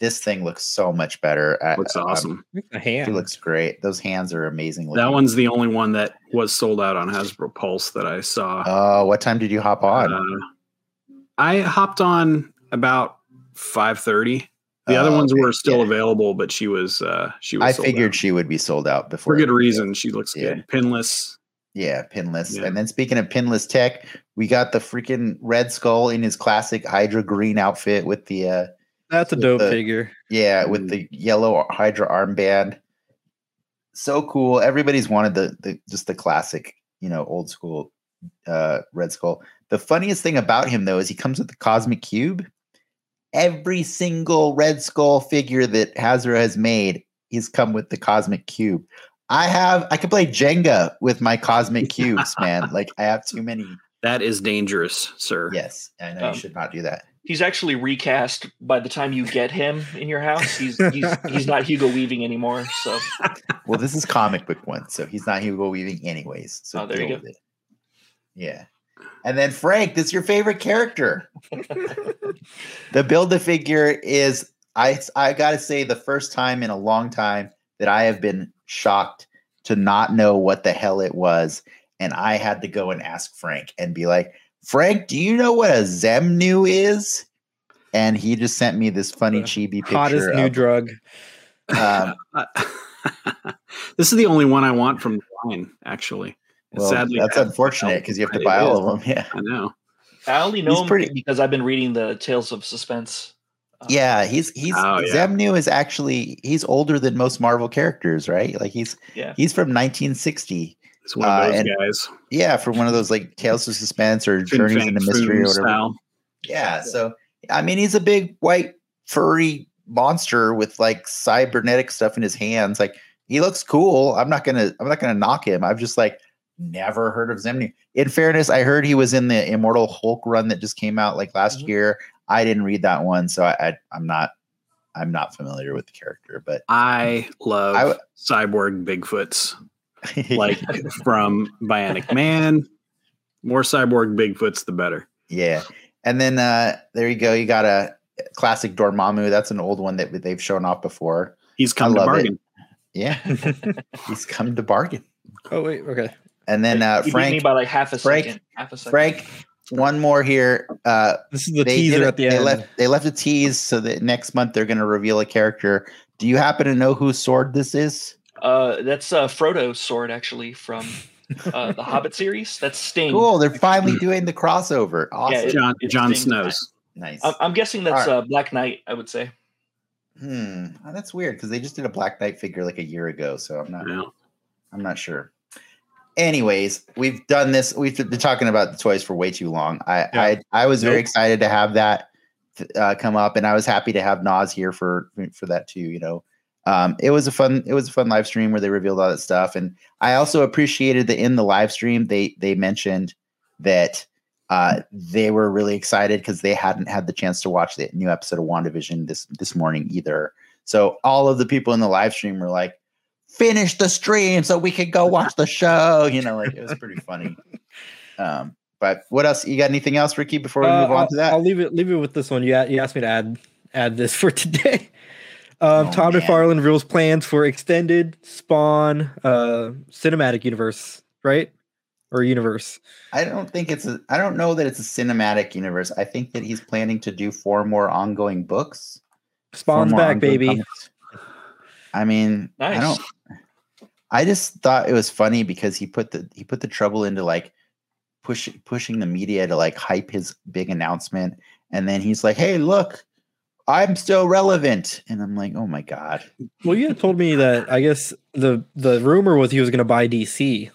This thing looks so much better. Uh, Looks um, awesome. A She hand. looks great. Those hands are amazing. that one's the only one that was sold out on Hasbro Pulse that I saw. Oh, what time did you hop on? Uh, I hopped on about 5:30. The other Oh, ones were still Yeah. available, but she was uh, she was. I sold figured out. she would be sold out before for good everybody else. reason. She looks Yeah. good, pinless. Yeah, pinless. Yeah. And then speaking of pinless tech, we got the freaking Red Skull in his classic Hydra green outfit with the uh That's a dope the- figure. yeah, Mm. with the yellow Hydra armband. So cool. Everybody's wanted the the just the classic, you know, old school uh Red Skull. The funniest thing about him though is he comes with the cosmic cube. Every single Red Skull figure that Hasbro has made, he's come with the cosmic cube. I have I can play Jenga with my cosmic *laughs* cubes, man. Like I have too many. That is dangerous, sir. Yes, I know Um, you should not do that. He's actually recast by the time you get him in your house. He's he's he's not Hugo Weaving anymore. So Well, this is comic book one, so he's not Hugo Weaving anyways. So Oh, there you go. it. Yeah. And then Frank, this is your favorite character. *laughs* the build a figure is I I gotta say the first time in a long time that I have been shocked to not know what the hell it was. And I had to go and ask Frank and be like, Frank, do you know what a Zemnu is? And he just sent me this funny The chibi picture. Hottest new of, drug. um, *laughs* this is the only one I want from the line, actually. And well, Sadly, that's I unfortunate because you have to buy all of them. Yeah. I know. I only know He's him pretty- because I've been reading the Tales of Suspense. Uh, Yeah, he's he's Oh, yeah. Zemnu is actually he's older than most Marvel characters, right? Like he's yeah. he's from 1960. It's one of Uh, those and- guys. Yeah, from one of those like Tales of Suspense or Fin Journeys Fang into Mystery or whatever. style. Yeah, so I mean he's a big white furry monster with like cybernetic stuff in his hands. Like he looks cool. I'm not gonna I'm not gonna knock him. I'm just like never heard of Zemnu. In fairness, I heard he was in the Immortal Hulk run that just came out like last Mhm. year. I didn't read that one, so I, I I'm not I'm not familiar with the character, but I love I w- cyborg Bigfoots, *laughs* like from Bionic Man. More cyborg Bigfoots, the better. yeah. And then uh there you go. You got a classic Dormammu. That's an old one that they've shown off before. He's come to love it. bargain. Yeah, *laughs* he's come to bargain. Oh wait, okay. And then uh He beat me Frank, by like half a Frank- second. Half a second. Frank, one more here. Uh This is the teaser did- at the they end. left they left a tease so that next month they're gonna reveal a character. Do you happen to know whose sword this is? Uh, that's uh, Frodo's sword actually from uh, *laughs* the Hobbit series. That's Sting. Cool, they're finally doing the crossover. Awesome. it- John it's Jon Snows. nice. I'm, I'm guessing that's All uh, Black Knight. I would say. Hmm. Oh, that's weird because they just did a Black Knight figure like a year ago, so I'm not Yeah. I'm not sure. Anyways, we've done this. We've been talking about the toys for way too long. I Yeah. I, I was very excited to have that uh, come up, and I was happy to have Nas here for for that too. You know, um, it was a fun it was a fun live stream where they revealed all that stuff, and I also appreciated that in the live stream they they mentioned that uh, they were really excited because they hadn't had the chance to watch the new episode of WandaVision this this morning either. So all of the people in the live stream were like, "Finish the stream so we could go watch the show." You know, like it was pretty funny. *laughs* Um, but what else? You got anything else, Ricky? Before we Uh, move on I'll, to that, I'll leave it leave it with this one. You, you asked me to add add this for *laughs* today. Um, Oh, Tom man. McFarlane reveals plans for extended Spawn uh, cinematic universe right? Or universe. I don't think it's a. I don't know that it's a cinematic universe. I think that he's planning to do four more ongoing books. four Spawn's back, baby. comics. I mean, I Nice. don't. I just thought it was funny because he put the he put the trouble into like push pushing the media to like hype his big announcement, and then he's like, "Hey, look, I'm still relevant," and I'm like, "Oh my god." Well, you had told me that I guess the the rumor was he was going to buy DC.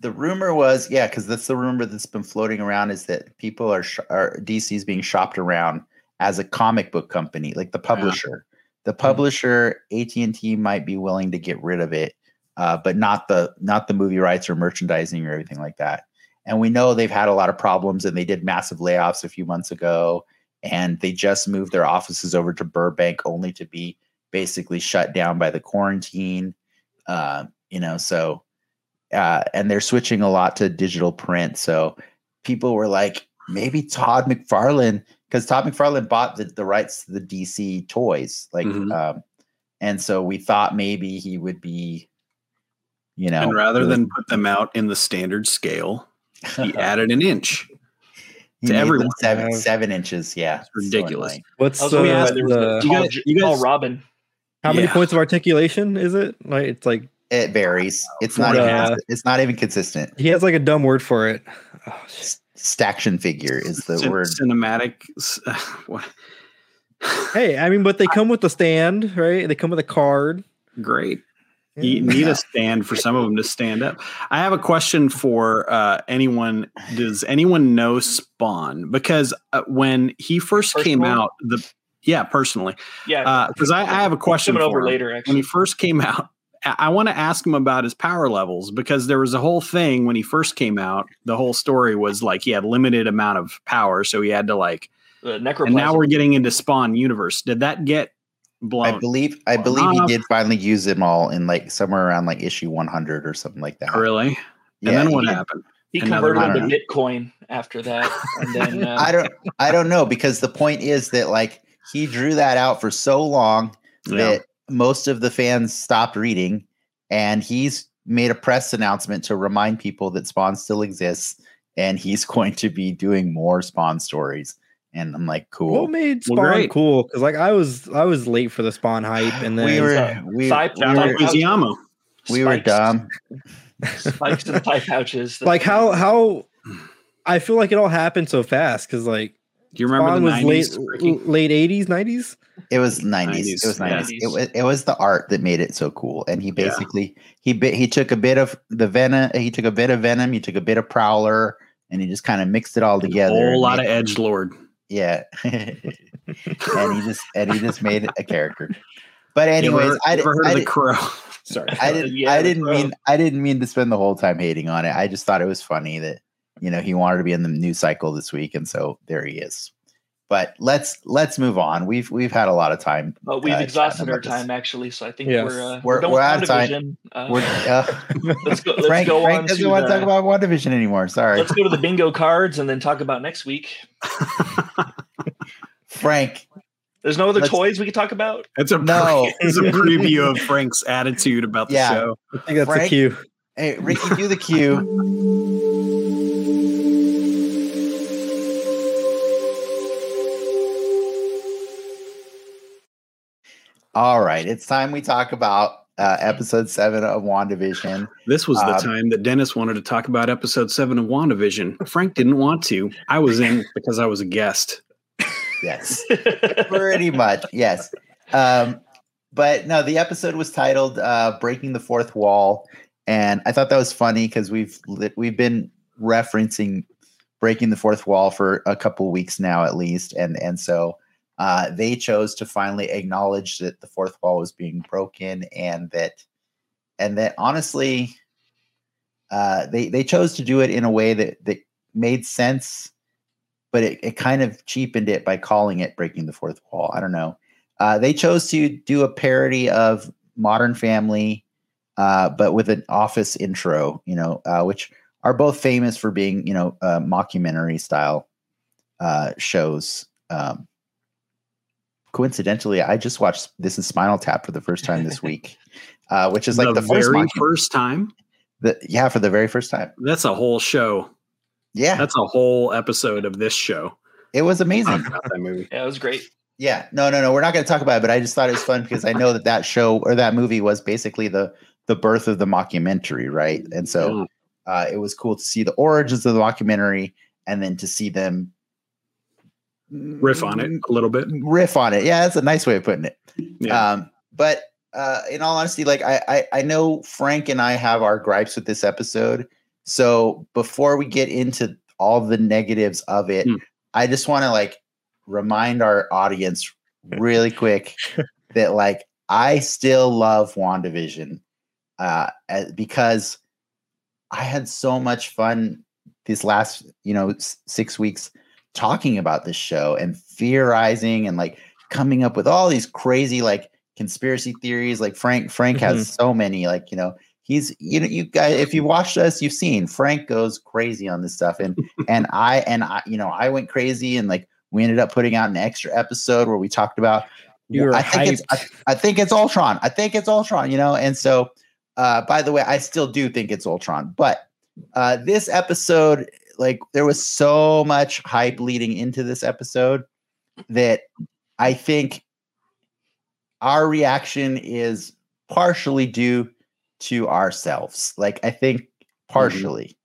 The rumor was, yeah, because that's the rumor that's been floating around is that people are sh- are DC's being shopped around as a comic book company, like the publisher. The hmm. publisher AT and T might be willing to get rid of it, uh, but not the not the movie rights or merchandising or everything like that. And we know they've had a lot of problems, and they did massive layoffs a few months ago, and they just moved their offices over to Burbank, only to be basically shut down by the quarantine. Uh, you know, so uh, and they're switching a lot to digital print. So people were like, maybe Todd McFarlane, because Todd McFarlane bought the, the rights to the DC toys, like, Mhm. um, and so we thought maybe he would be, you know, and rather really- than put them out in the standard scale, he *laughs* added an inch. to everyone. seven seven inches, yeah, It's ridiculous. So. What's I was uh, wondering why the, a You tall, guys- you tall guys- Robin. how many Yeah. points of articulation is it? Like it's like It varies. It's not Uh, even. It's not even consistent. he has like a dumb word for it. Oh, Staction figure is the Cin- word. cinematic. s- *laughs* hey, I mean, but they come with the stand, right? They come with a card. Great. You need a *laughs* stand for some of them to stand up. I have a question for uh, anyone. Does anyone know Spawn? Because uh, when he first came out, the yeah, personally, Yeah, because I, I have a question coming for over him. later. when he first came out. I- I want to ask him about his power levels because there was a whole thing when he first came out. The whole story was like he had limited amount of power, so he had to like. the And now we're getting into Spawn universe. Did that get blown? I believe. I believe he did finally use them all in like somewhere around like issue 100 or something like that. really? Yeah, and then what did. happened? he another- converted I to Bitcoin after that, and then *laughs* uh, I don't I don't know because the point is that like he drew that out for so long Yeah. that most of the fans stopped reading and he's made a press announcement to remind people that Spawn still exists and he's *laughs* going to be doing more Spawn stories. And I'm like, cool. What made Spawn great. cool? Because like I was, I was late for the Spawn hype, and then we were uh, we, Thigh- we were, pouch- Fusiyama. we were dumb. Spikes and thigh pouches. *laughs* like how how I feel like it all happened so fast because like Do you remember Spawn the was 90s? late Ricky? late eighties, nineties. It was 90s. 90s, It was 90s. yeah. It, was, it was the art that made it so cool. And he Yeah. basically he bit he took a bit of the venom, he took a bit of venom, he took a bit of prowler, and he just kind of mixed it all together. A whole lot of edge lord. Yeah. *laughs* and he just and he just made a character. But You anyways, ever, I, never heard I, of the crow? *laughs* Sorry. I didn't Yeah, I didn't mean I didn't mean to spend the whole time hating on it. I just thought it was funny that you know he wanted to be in the news cycle this week, and so there he is. But let's let's move on. We've we've had a lot of time. But we've uh, exhausted our about this. time actually, so I think Yes. we're uh, We're- done we're with out of time. Uh, We're, *laughs* uh, let's go. Let's Frank, go Frank on doesn't to want to talk about WandaVision anymore. Sorry, Let's go to the bingo cards and then talk about next week. *laughs* Frank. There's no other Let's- toys we can talk about. It's a No. it's a preview of Frank's attitude about the Yeah. show. I think that's a Frank? cue. Hey, Ricky, do the cue. All right, it's time we talk about uh, episode seven of WandaVision. This was the Um, time that Dennis wanted to talk about episode seven of WandaVision. Frank didn't want to. I was in because I was a guest. Yes, pretty much. Yes. Um, but no, the episode was titled uh, "Breaking the Fourth Wall," and I thought that was funny because we've we've been referencing breaking the fourth wall for a couple weeks now, at least, and and so uh, they chose to finally acknowledge that the fourth wall was being broken, and that and that honestly, uh, they they chose to do it in a way that that made sense but it, it kind of cheapened it by calling it breaking the fourth wall. I don't know. Uh, they chose to do a parody of modern family uh, but with an office intro you know uh, which are both famous for being you know uh, mockumentary style shows um, coincidentally i just watched this is spinal tap for the first time this week *laughs* uh, which is like the, first very mockumentary first time. The, yeah, for the very first time. That's a whole show. Yeah, That's a whole episode of this show. it was amazing. *laughs* That movie. Yeah, it was great. Yeah, no, no, no. We're not going to talk about it, but I just thought it was fun because I know that that show or that movie was basically the the birth of the mockumentary, right? And so uh, it was cool to see the origins of the mockumentary and then to see them riff on it a little bit. Riff on it. Yeah, that's a nice way of putting it. Yeah. Um, but uh, in all honesty, like I, I, I know Frank and I have our gripes with this episode. So before we get into all the negatives of it, Hmm. I just want to like remind our audience really quick *laughs* that like I still love WandaVision uh, because I had so much fun these last you know s- six weeks talking about this show and theorizing and like coming up with all these crazy like conspiracy theories like frank frank has so many like you know he's you know you guys if you watched us you've seen frank goes crazy on this stuff. And *laughs* and i and i you know i went crazy and like we ended up putting out an extra episode where we talked about You were i think it's. I, I think it's ultron. I think it's ultron you know? And so uh by the way i still do think it's ultron. But uh this episode like there was so much hype leading into this episode that I think our reaction is partially due to ourselves. Like I think partially,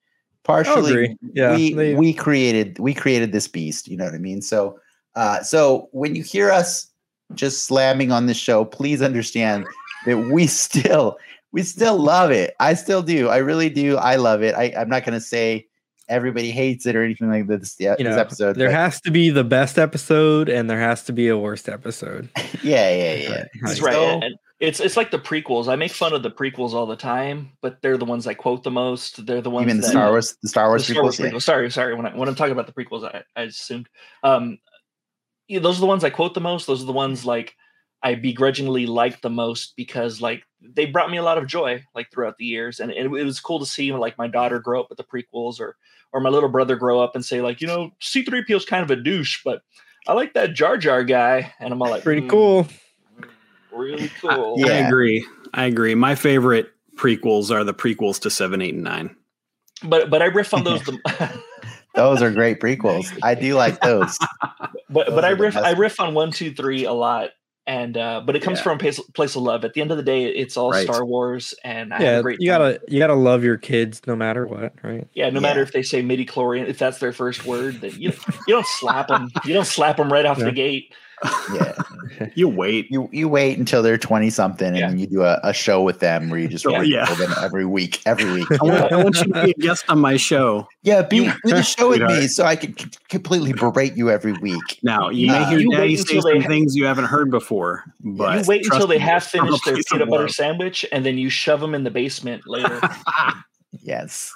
partially. Yeah, we they- we created we created this beast. You know what I mean? So uh, so when you hear us just slamming on this show, please understand that we *laughs* still we still love it. I still do. I really do. I love it. I, I'm not going to say everybody hates it or anything like this. Yeah, you this know, episode. there but- has to be the best episode and there has to be a worst episode. *laughs* yeah, yeah, yeah. That's So- right. and- and it's it's like the prequels. I make fun of the prequels all the time, but they're the ones I quote the most. They're the ones Even the that, Star Wars, the Star Wars, the Wars, Star Wars prequels, yeah. prequels. Sorry, sorry. When I when I'm talking about the prequels, I, I assumed. Um, yeah, those are the ones I quote the most. Those are the ones like I begrudgingly like the most because like they brought me a lot of joy like throughout the years, and it, it was cool to see like my daughter grow up with the prequels, or or my little brother grow up and say like, you know, C-3PO is kind of a douche, but I like that Jar Jar guy, and I'm all like, Pretty "Hmm, cool. really cool. I Yeah. agree. I agree. My favorite prequels are the prequels to seven, eight, and nine. But but I riff on those. the, *laughs* Those are great prequels. I do like those. but Those but I riff I riff on one, two, three a lot, and uh, but it comes Yeah. from a place, place of love. At the end of the day, it's all Right. Star Wars, and I have a Yeah, you gotta you gotta love your kids no matter what, right? Yeah, no matter if they say midi chlorian, if that's their first word, then you you don't slap them. You don't slap them right off Yeah. the gate. Yeah. You wait. You you wait until they're 20 something and Yeah. then you do a, a show with them where you just read yeah. them every week. Every week. I want, I want you to be a guest on my show. Yeah, be, do the show with me so I can c- completely berate you every week. Now you Uh, may hear You Daddy say some ha- things you haven't heard before, but you wait until they me, have I'm finished their peanut butter sandwich, and then you shove them in the basement later. *laughs* Yes.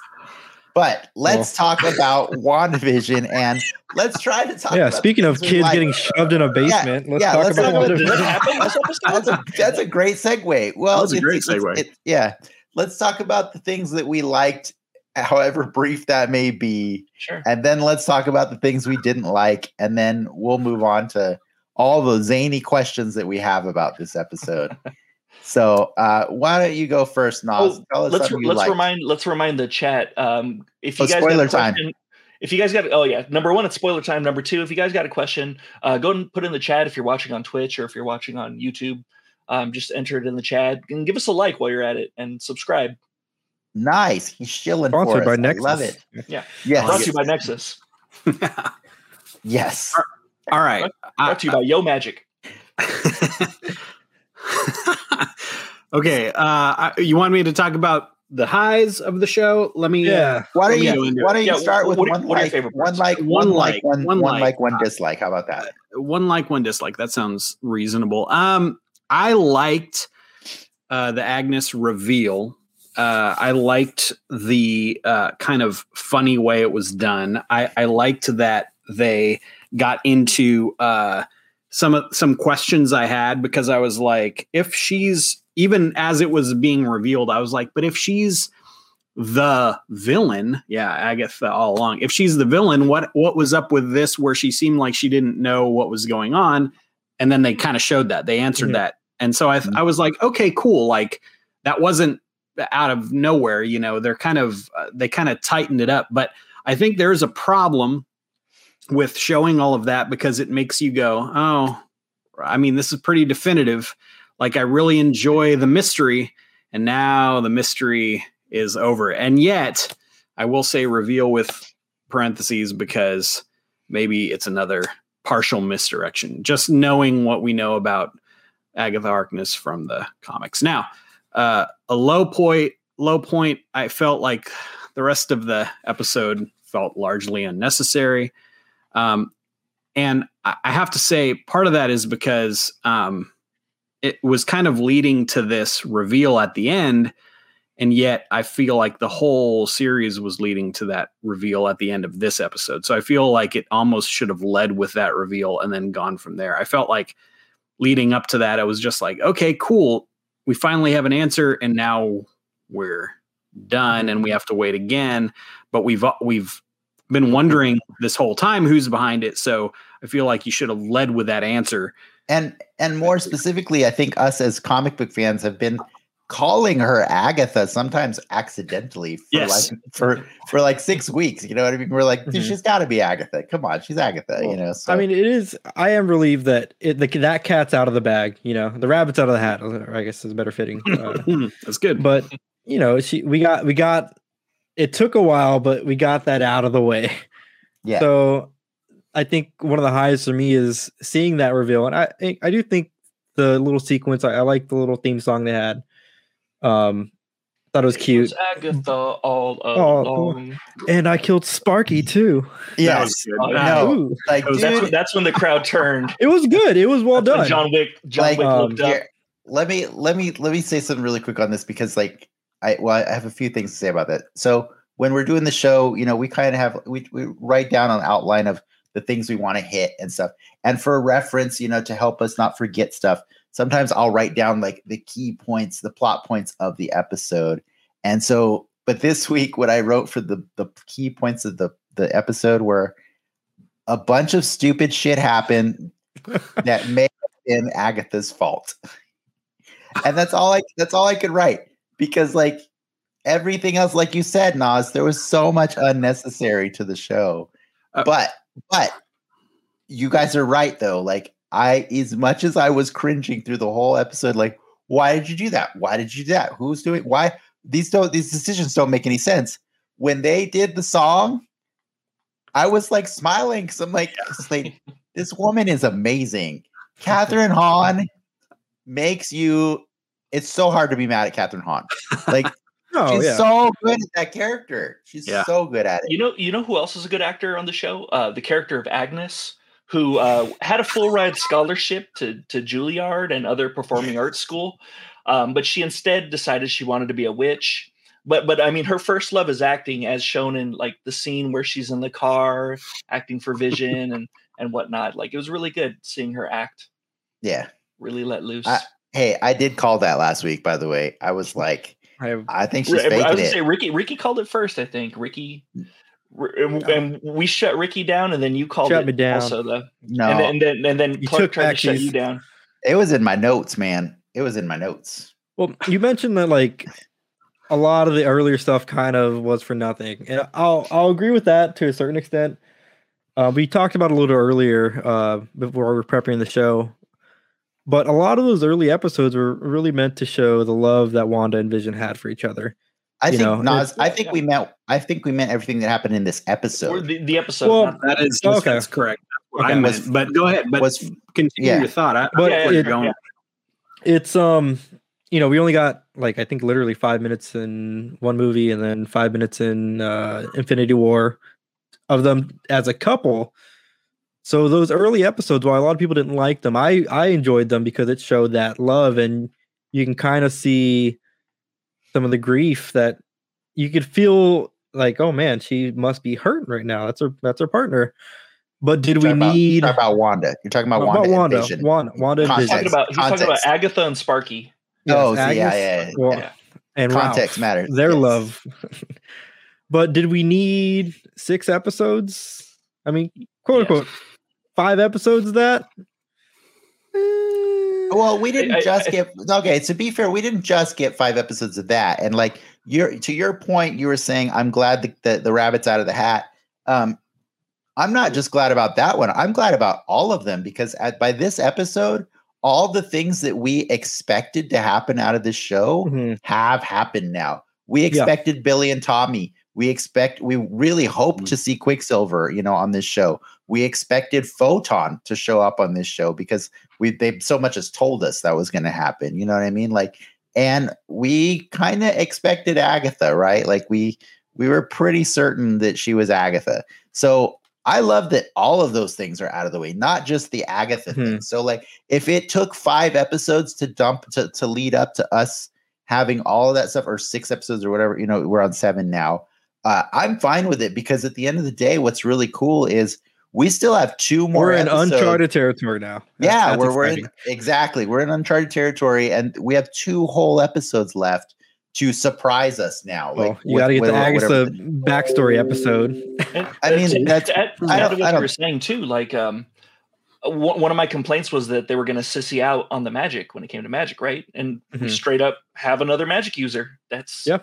But let's talk *laughs* about WandaVision and let's try to talk yeah, about speaking of kids like. getting shoved in a basement, let's yeah, talk let's about talk about- Did WandaVision. happen this episode? that's a that's a great segue. Well, That was a great segue. it- yeah, let's talk about the things that we liked, however brief that may be, Sure. and then let's talk about the things we didn't like, and then we'll move on to all the zany questions that we have about this episode. *laughs* so, uh, why don't you go first, Nas? Oh, Tell us let's let's liked. remind let's remind the chat um if you Oh, guys got a time. question- if you guys got oh yeah number one it's spoiler time number two if you guys got a question uh go and put it in the chat if you're watching on twitch or if you're watching on youtube um just enter it in the chat and give us a like while you're at it and subscribe Nice, he's chilling. Sponsored for by us. I Nexus. love it. Yeah. Yes, brought to you by nexus *laughs* yes. All right. brought to you by yo magic *laughs* *laughs* okay. Uh, you want me to talk about the highs of the show? Let me. Yeah. Why don't you Why don't you Yeah, start with what one what are your like, favorite one like, One one like, like, one one one like. like, one dislike? How about that? one like one dislike that sounds reasonable um i liked uh the agnes reveal uh i liked the uh kind of funny way it was done i i liked that they got into uh some of some questions i had because i was like if she's even as it was being revealed i was like but if she's the villain yeah agatha all along if she's the villain what what was up with this where she seemed like she didn't know what was going on and then they kind of showed that they answered Mhm. that and so I, Mhm. I was like okay cool like that wasn't out of nowhere. You know, they're kind of uh, they kind of tightened it up, but I think there's a problem with showing all of that because it makes you go, oh, I mean, this is pretty definitive. Like I really enjoy the mystery, and now the mystery is over. And yet, I will say reveal with parentheses because maybe it's another partial misdirection. Just knowing what we know about Agatha Harkness from the comics. Now, uh, a low point. Low point. I felt like the rest of the episode felt largely unnecessary. Um, and I, have to say, part of that is because um, it was kind of leading to this reveal at the end. And yet, I feel like the whole series was leading to that reveal at the end of this episode. So I feel like it almost should have led with that reveal and then gone from there. I felt like leading up to that, I was just like, okay, cool. We finally have an answer, and now we're done, and we have to wait again. But we've we've been wondering this whole time who's behind it. So I feel like you should have led with that answer. And and more specifically, I think us as comic book fans have been calling her Agatha sometimes accidentally for Yes. like for for like six weeks. You know what I mean? We're like, Mhm. she's got to be Agatha. Come on, she's Agatha. you know. So I mean, it is. I am relieved that it, the, that cat's out of the bag. You know, the rabbit's out of the hat. I guess is better fitting. Uh, *laughs* That's good. but you know, she we got we got. It took a while, but we got that out of the way. yeah, So I think one of the highs for me is seeing that reveal, and I I I do think the little sequence. I, I like the little theme song they had. Um, thought it was It cute, was Agatha all Oh, along. and I killed Sparky too. That yes, was good. Oh, no, like That was- That's dude, when, that's when the crowd turned. it was good. It was well That's when done. John Wick. John Like, Wick um, looked up. Here, let me let me let me say something really quick on this because like I well I have a few things to say about that. So when we're doing the show, you know, we kind of have we, we write down an outline of the things we want to hit and stuff. And for reference, you know, to help us not forget stuff, sometimes I'll write down like the key points, the plot points of the episode. And so, but this week, what I wrote for the the key points of the the episode were a bunch of stupid shit happened *laughs* that may have been Agatha's fault. And that's all I that's all I could write because like everything else, like you said, Nas, there was so much unnecessary to the show. Uh, but but you guys are right though. Like I as much as I was cringing through the whole episode, like, why did you do that? Why did you do that? Who's doing why these don't these decisions don't make any sense. When they did the song, I was like smiling because I'm like, they- this woman is amazing. *laughs* Kathryn Hahn makes you. It's so hard to be mad at Kathryn Hahn. Like *laughs* oh she's yeah. so good at that character. She's Yeah. so good at it. You know, you know who else is a good actor on the show? Uh, the character of Agnes, who uh, had a full ride scholarship to to Juilliard and other performing arts school, um, but she instead decided she wanted to be a witch. But but I mean, her first love is acting, as shown in like the scene where she's in the car acting for Vision *laughs* and and whatnot. Like it was really good seeing her act, Yeah. really let loose. I- Hey, I did call that last week. By the way, I was *laughs* like, I have I think she's Ri- I was gonna it. say Ricky. Ricky called it first, I think. Ricky, r- and, and we shut Ricky down, and then you called Shut it me down. Also, though. no, and then and then, and then You Clark took tried to shut you down. it was in my notes, man. It was in my notes. Well, you mentioned that like a lot of the earlier stuff kind of was for nothing, and I'll I'll agree with that to a certain extent. Uh, we talked about a little earlier uh, before we were prepping the show, but a lot of those early episodes were really meant to show the love that Wanda and Vision had for each other. I You think know, Nas. I think we meant. I think we meant everything that happened in this Or episode. the, the episode. Well, That is Okay. that's correct. That's Okay. I Was- meant. But go ahead. But was continue yeah. your thought. I, But Yeah, it- going. yeah. It's um, you know, we only got like I think literally five minutes in one movie, and then five minutes in uh, Infinity War of them as a couple. So those early episodes, while a lot of people didn't like them, I I enjoyed them because it showed that love, and you can kind of see some of the grief that you could feel like, oh man, she must be hurting right now. That's her that's her partner. But did we Talking about- need talking about Wanda. You're talking about, about Wanda, Wanda, and Wanda, Wanda, and Vision. talking about he's talking about Agatha and Sparky. Oh, Yes, so yeah, Agnes, yeah, well, Yeah. and Context Ralph, matters. Their yes. love. *laughs* but did we need six episodes? I mean, quote Yes. unquote, five episodes of that? Eh, Well, we didn't I- just I- get okay. To be fair, we didn't just get five episodes of that. And like your to your point, you were saying, I'm glad the, the, the rabbit's out of the hat. Um, I'm not just glad about that one. I'm glad about all of them because at, by this episode, all the things that we expected to happen out of this show Mhm. have happened now. We expected Billy and Tommy. We expect we really hope to see Quicksilver, you know, on this show. We expected Photon to show up on this show because we they so much as told us that was going to happen. You know what I mean? Like, and we kind of expected Agatha, right? Like we we were pretty certain that she was Agatha. So I love that all of those things are out of the way, not just the Agatha Hmm. thing. So like if it took five episodes to dump to to lead up to us having all of that stuff, or six episodes or whatever, you know, we're on seven now. Uh, I'm fine with it because at the end of the day, what's really cool is we still have two more. We're in episodes. uncharted territory now. That's- Yeah, that's we're, we're in exactly. We're in uncharted territory, and we have two whole episodes left to surprise us now. Well, like you got to get the with Agatha whatever- backstory episode. And *laughs* I mean, that's- to add, to I don't- to what I you don't- were saying too. Like, um, one one of my complaints was that they were going to sissy out on the magic when it came to magic, right? And we Mhm. straight up have another magic user. That's Yeah.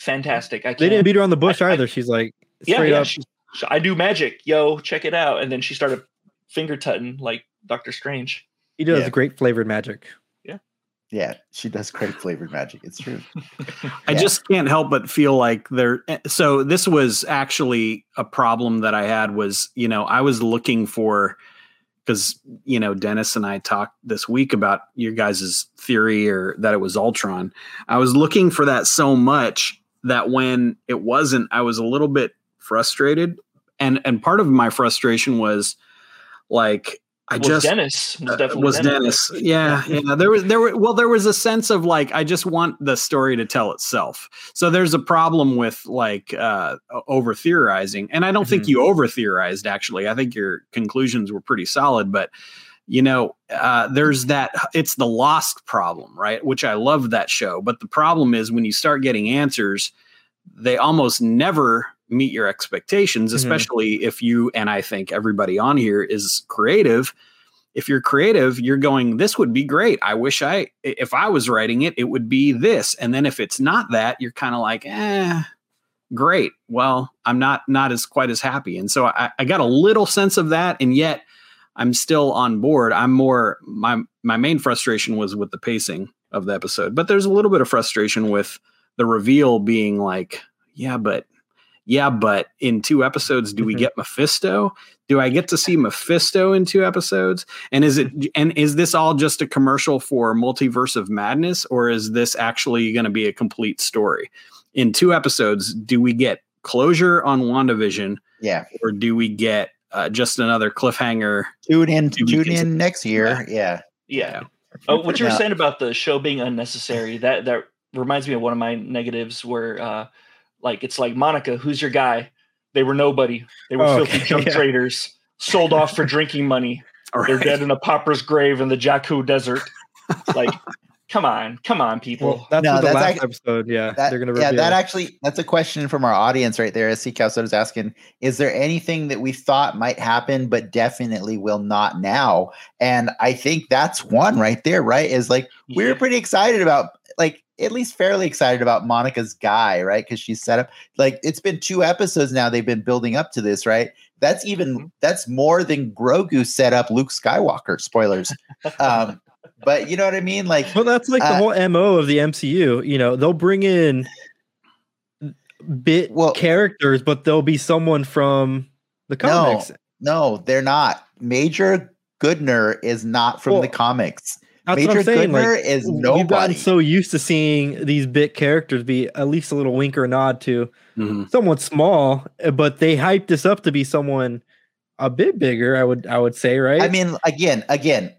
Fantastic. I can't, They didn't beat her on the bush I- I- either. She's like yeah, straight yeah. up. She, she- I do magic, yo, check it out. And then she started finger tutting like Doctor Strange. He does Yeah. great flavored magic. Yeah, yeah, she does great flavored magic. It's true. *laughs* I just can't help but feel like there. Eh, so this was actually a problem that I had was, you know, I was looking for because you know Dennis and I talked this week about your guys' theory or that it was Ultron. I was looking for that so much that when it wasn't, I was a little bit frustrated, and and part of my frustration was like I was just Dennis was uh, definitely was Dennis. *laughs* Yeah, yeah. There was there were well, there was a sense of like I just want the story to tell itself. So there's a problem with like uh, over theorizing, and I don't think Mhm. you over theorized. Actually, I think your conclusions were pretty solid, but. You know, uh, there's that. It's the lost problem, right? Which I love that show, but the problem is when you start getting answers, they almost never meet your expectations, Mhm. especially if you and I think everybody on here is creative if you're creative, you're going, this would be great. I wish I, if I was writing it, it would be this. And then if it's not that, you're kind of like, eh, great. Well, I'm not, not as quite as happy. And so I, I got a little sense of that. And yet I'm still on board. I'm more, my, my main frustration was with the pacing of the episode, but there's a little bit of frustration with the reveal being like, yeah, but yeah, but in two episodes, do we Mhm. get Mephisto? Do I get to see Mephisto in two episodes? And is it and is this all just a commercial for Multiverse of Madness, or is this actually going to be a complete story? In two episodes, do we get closure on WandaVision, Yeah, or do we get uh, just another cliffhanger? tune in. Tune considered. in next year. Yeah, Yeah. Oh, what you were Yeah. saying about the show being unnecessary that that reminds me of one of my negatives where uh like it's like Monica, who's your guy? They were nobody. They were Oh, filthy okay, *laughs* junk yeah. traders, sold off for drinking money. *laughs* All They're dead in a pauper's grave in the Jakku desert. Like, come on, come on, people. Well, that's No, what the that's last act- episode. Yeah, that, they're gonna Reveal. yeah, that actually that's a question from our audience right there. As Seacow is asking, is there anything that we thought might happen but definitely will not now? And I think that's one right there. Right, is like we're pretty excited about like at least fairly excited about Monica's guy, right? Because she's set up like it's been two episodes now. They've been building up to this, right? That's even Mhm. that's more than Grogu set up Luke Skywalker. Spoilers, *laughs* um, but you know what I mean? Like, Well, that's like the Uh, whole mo of the MCU. You know, they'll bring in bit Well- characters, but there'll be someone from the comics. no, they're not. Major Goodner is not from Well, the comics. That's Major what I'm saying. Goodner Like, is we've gotten nobody. so used to seeing these bit characters be at least a little wink or nod to Mhm. someone small, uh, but they hyped this up to be someone a bit bigger. I would, I would say, right? I mean, again, again,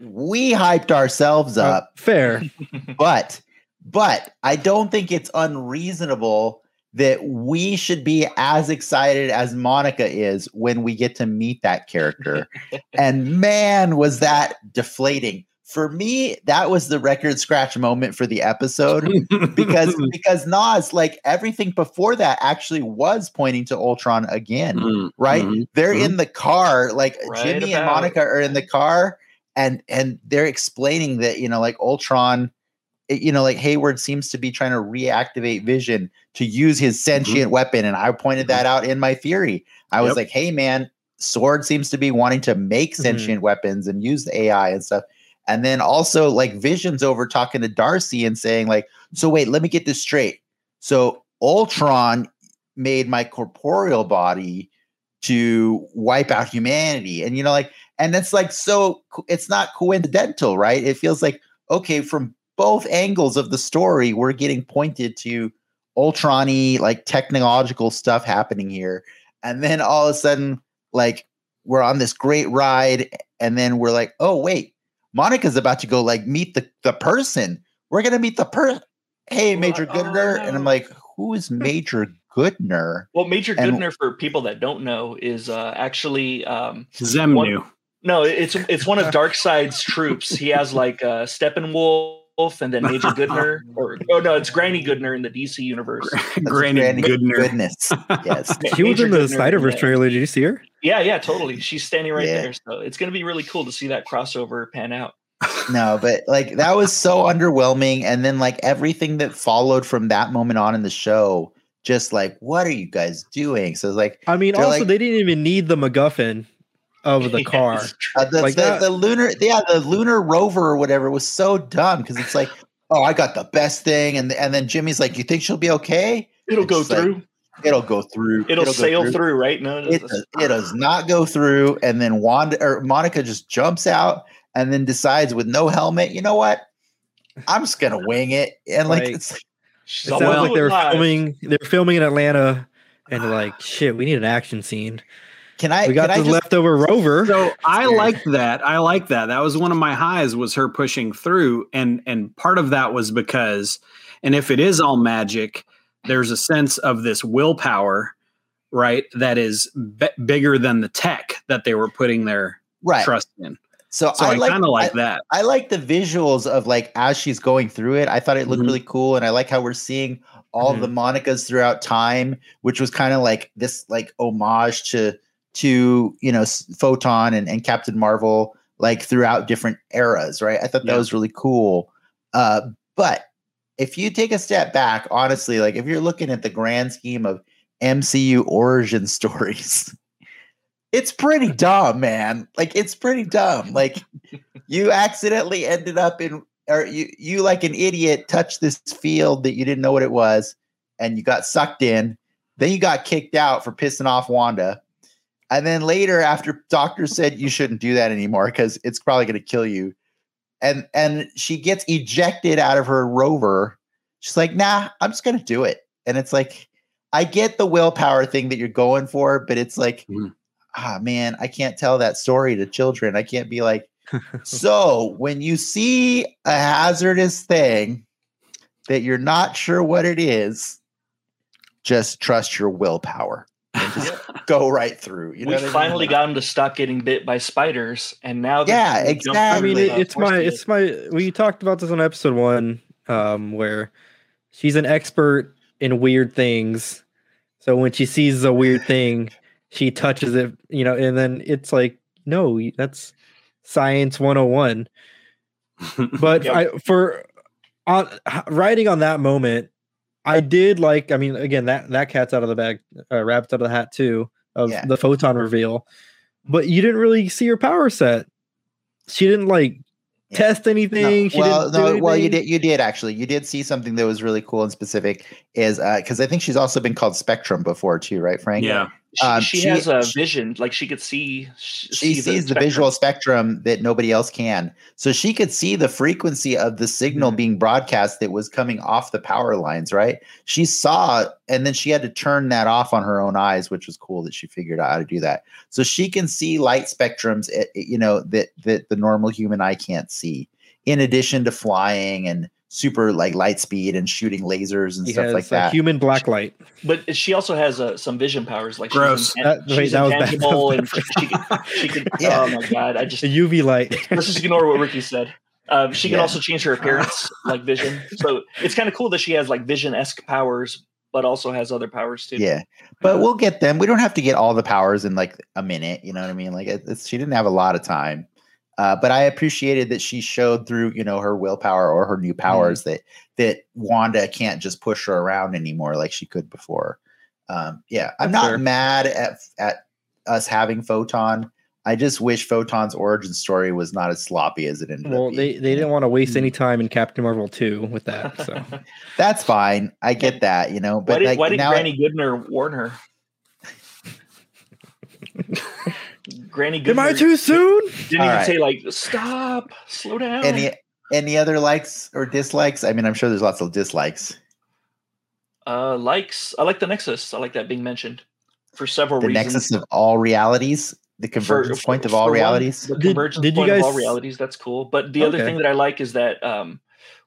we hyped ourselves Uh, up, fair. *laughs* but but I don't think it's unreasonable that we should be as excited as Monica is when we get to meet that character. *laughs* and man, was that deflating. For me, that was the record scratch moment for the episode. because *laughs* because Nas like everything before that actually was pointing to Ultron again, Mhm. right? Mhm. They're Mhm. in the car, like Right Jimmy and. Monica are in the car, and and they're explaining that you know like Ultron, it- you know like Hayward seems to be trying to reactivate Vision to use his mm-hmm. sentient weapon, and I pointed that mm-hmm. out in my theory. I was Yep. like, hey man, Sword seems to be wanting to make Mhm. sentient weapons and use the AI and stuff. And then also like Vision's over talking to Darcy and saying like, so wait, let me get this straight. So Ultron made my corporeal body to wipe out humanity. And you know, like, and it's like so it's not coincidental, right? It feels like, okay, from both angles of the story, we're getting pointed to Ultron-y, like technological stuff happening here. And then all of a sudden, like, we're on this great ride, and then we're like, oh, wait, Monica's about to go like meet the, the person. We're gonna meet the person. Hey, Major "Oh, Goodner. And I'm oh. like, who is Major Goodner? Well, Major And- Goodner, for people that don't know, is uh, actually um, Zemnu. no, it's it's one of Darkseid's troops. He has like uh, Steppenwolf and then *laughs* Major Goodner, or oh no, it's Granny Goodner in the DC universe. That's Granny Granny Goodner. Goodness. Yes. *laughs* She was in the Goodner Snyderverse that. trailer. Did you see her? Yeah, yeah, totally. She's standing right Yeah. there, so it's gonna be really cool to see that crossover pan out. *laughs* no, but like that was so underwhelming. And then like everything that followed from that moment on in the show, just like, what are you guys doing? So it's like I mean, also like- they didn't even need the MacGuffin of the *laughs* car. it's uh, the, Like the, the lunar, yeah, the lunar rover or whatever was so dumb because it's like, *laughs* oh, I got the best thing, and and then Jimmy's like, you think she'll be okay? It'll It's go just like, through. It'll go through. It'll, go sail through. right? No, It does, it does not go through, and then Wanda or Monica just jumps out and then decides with no helmet, you know what? I'm just gonna wing it, and like Like- it's She's It sounds well- like they were live. filming. They were filming in Atlanta, and they're like, *sighs* "Shit, we need an action scene. can I We got can I this just leftover rover." So I Scary. like that. I like that. That was one of my highs was her pushing through, and and part of that was because, and if it is all magic, there's a sense of this willpower, right? That is b- bigger than the tech that they were putting their right? trust in. So, So I, I like kind of like I- that. I like the visuals of like as she's going through it. I thought it looked Mhm. really cool, and I like how we're seeing all of the Monicas throughout time, which was kind of like this like homage to to you know Photon and, and Captain Marvel like throughout different eras, right? I thought that Yeah. was really cool. Uh, but if you take a step back, honestly, like if you're looking at the grand scheme of MCU origin *laughs* stories, it's pretty dumb, man. Like it's pretty dumb. Like you accidentally ended up in or you you like an idiot touched this field that you didn't know what it was and you got sucked in then you got kicked out for pissing off wanda and then later after doctors said you shouldn't do that anymore because it's probably going to kill you and and she gets ejected out of her rover she's like nah i'm just going to do it and it's like i get the willpower thing that you're going for but it's like Mhm. Ah man i can't tell that story to children i can't be like *laughs* so when you see a hazardous thing that you're not sure what it is, just trust your willpower and just go right through. You know we what I mean? finally Like, got him to stop getting bit by spiders, and now that Yeah, exactly. I mean, it, it's my, it's my. We talked about this on episode one, um, where she's an expert in weird things. So when she sees a weird thing, she touches it, you know, and then it's like, no, that's science 101. But *laughs* Yep. I for on writing on that moment, I did like. I mean, again, that that cat's out of the bag, uh, rabbit's out of the hat too of Yeah. the photon reveal. But you didn't really see her power set. She didn't like Yeah. test anything. No, she well, didn't do no, well, you did. You did actually. You did see something that was really cool and specific. Is because I think she's also been called Spectrum before too, right, Frank? yeah. She, um, she she- has a she- vision, like she could see. sh- she see sees the, spectrum. visual spectrum that nobody else can. So she could see the frequency of the signal Mhm. being broadcast that was coming off the power lines, right? She saw, and then she had to turn that off on her own eyes, which was cool that she figured out how to do that. So she can see light spectrums, eh, eh, you know, that that the normal human eye can't see. In addition to flying and super like light speed and shooting lasers and He stuff has like a that. human blacklight. But she also has uh, some vision powers, like Gross. she's, That- intan- wait, she's that was bad. That and she, she could, she could *laughs* Yeah. Oh my god! I just A UV light. *laughs* let's just ignore what Ricky said. Um, she can Yeah. also change her appearance, like Vision. So it's kind of cool that she has like Vision esque powers, but also has other powers too. Yeah, but we'll get them. We don't have to get all the powers in like a minute. You know what I mean? Like it, it's, she didn't have a lot of time. Uh, but I appreciated that she showed through, you know, her willpower or her new powers that that Wanda can't just push her around anymore like she could before. Um, yeah, I'm That's not fair. mad at at us having Photon. I just wish Photon's origin story was not as sloppy as it ended Well, up. they, they didn't want to waste any time in Captain Marvel 2 with that. *laughs* So That's fine. I get that, you know. But why But did, like why did now, Granny Goodner warn her? *laughs* Granny Am I too soon? didn't All even right. say like stop, slow down. any any other likes or dislikes? I mean, I'm sure there's lots of dislikes. uh, likes. I like the Nexus. I like that being mentioned for several The reasons. nexus of all realities, the convergence for- point of for all one, realities. the Did- convergence did you point of all realities. That's cool. But the other thing that I like is that um,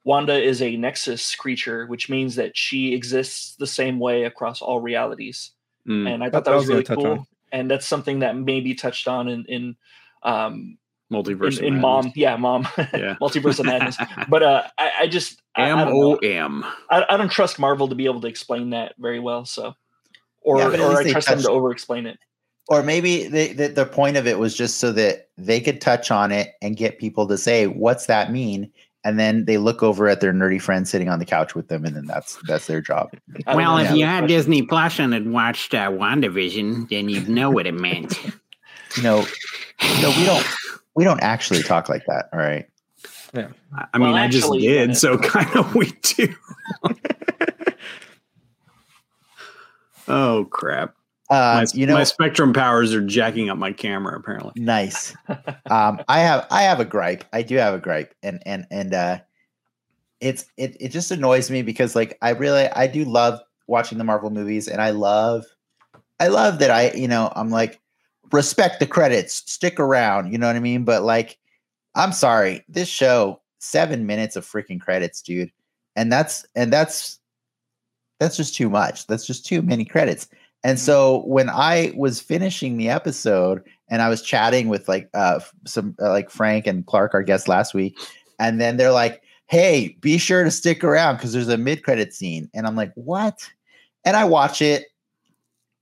Wanda is a Nexus creature, which means that she exists the same way across all realities. Mm, And I thought that what I was was really cool. on. And that's something that may be touched on in in um, multiverse. in, in Mom. Yeah, Mom. *laughs* Yeah. Multiverse of Madness. *laughs* But uh, I, I just I, I M don't O know. M. I, I don't trust Marvel to be able to explain that very well. So, or Yeah, or I trust them to over explain it. Or maybe the, the the point of it was just so that they could touch on it and get people to say, "What's that mean?" And then they look over at their nerdy friend sitting on the couch with them, and then that's that's their job. Well, if you had question. Disney Plus and had watched uh, WandaVision, then you'd know what it meant. *laughs* no, no, we don't we don't actually talk like that. All right. I I Well, mean, I just did, so *laughs* kind of we do. *laughs* oh crap! Um, my, you know, my spectrum powers are jacking up my camera. Apparently, nice. *laughs* um, I have I have a gripe. I do have a gripe, and and and uh, it's it it just annoys me because like I really I do love watching the Marvel movies, and I love I love that I you know I'm like respect the credits, stick around. You know what I mean? But like, I'm sorry, this show seven minutes of freaking credits, dude, and that's and that's that's just too much. That's just too many credits. And so when I was finishing the episode and I was chatting with like uh some uh, like Frank and Clark, our guests last week, and then they're like, "Hey, be sure to stick around because there's a mid-credit scene." And I'm like, "What?" And I watch it.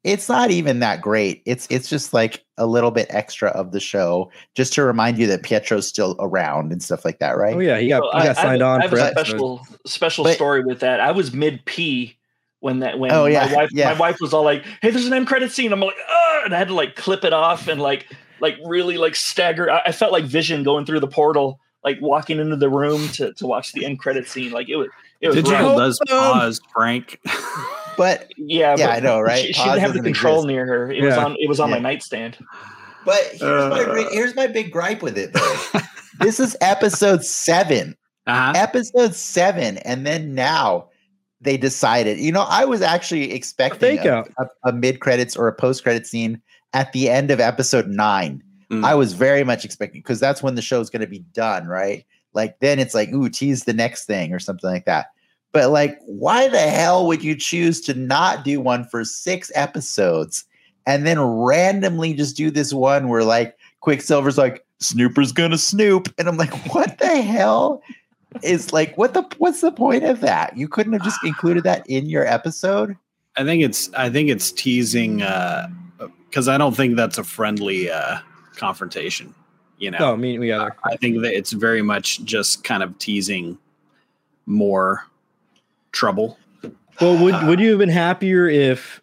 It's not even that great. It's it's just like a little bit extra of the show, just to remind you that Pietro's still around and stuff like that, right? Oh yeah, he got So he I- got I have signed a- on I have for a episode. special special But- story with that. I was mid P when that when Oh, yeah, my wife yeah. my wife was all like, "Hey, there's an end credit scene." I'm like, "Ah!" and I had to like clip it off and like like really like stagger. I, I felt like Vision going through the portal, like walking into the room to to watch the end credit scene. Like it was it was digital rough. does pause, Frank. But *laughs* Yeah, Yeah, but I know, right? She, she didn't have the control exist. near her. It was on it was on my nightstand. But here's my Uh. re- here's my big gripe with it though. this is episode seven. Uh-huh. Episode seven, and then now they decided. You know, I was actually expecting a, a, a mid credits or a post credit scene at the end of episode nine. Mm. I was very much expecting because that's when the show's going to be done, right? Like then it's like, ooh, tease the next thing or something like that. But like, why the hell would you choose to not do one for six episodes and then randomly just do this one where like Quicksilver's like, Snooper's gonna snoop, and I'm like, *laughs* what the hell is like, what the what's the point of that? You couldn't have just *sighs* included that in your episode. I think it's I think it's teasing uh because I don't think that's a friendly uh, confrontation. You know, No, me, me either. I think that it's very much just kind of teasing more trouble. Well, would would you have been happier if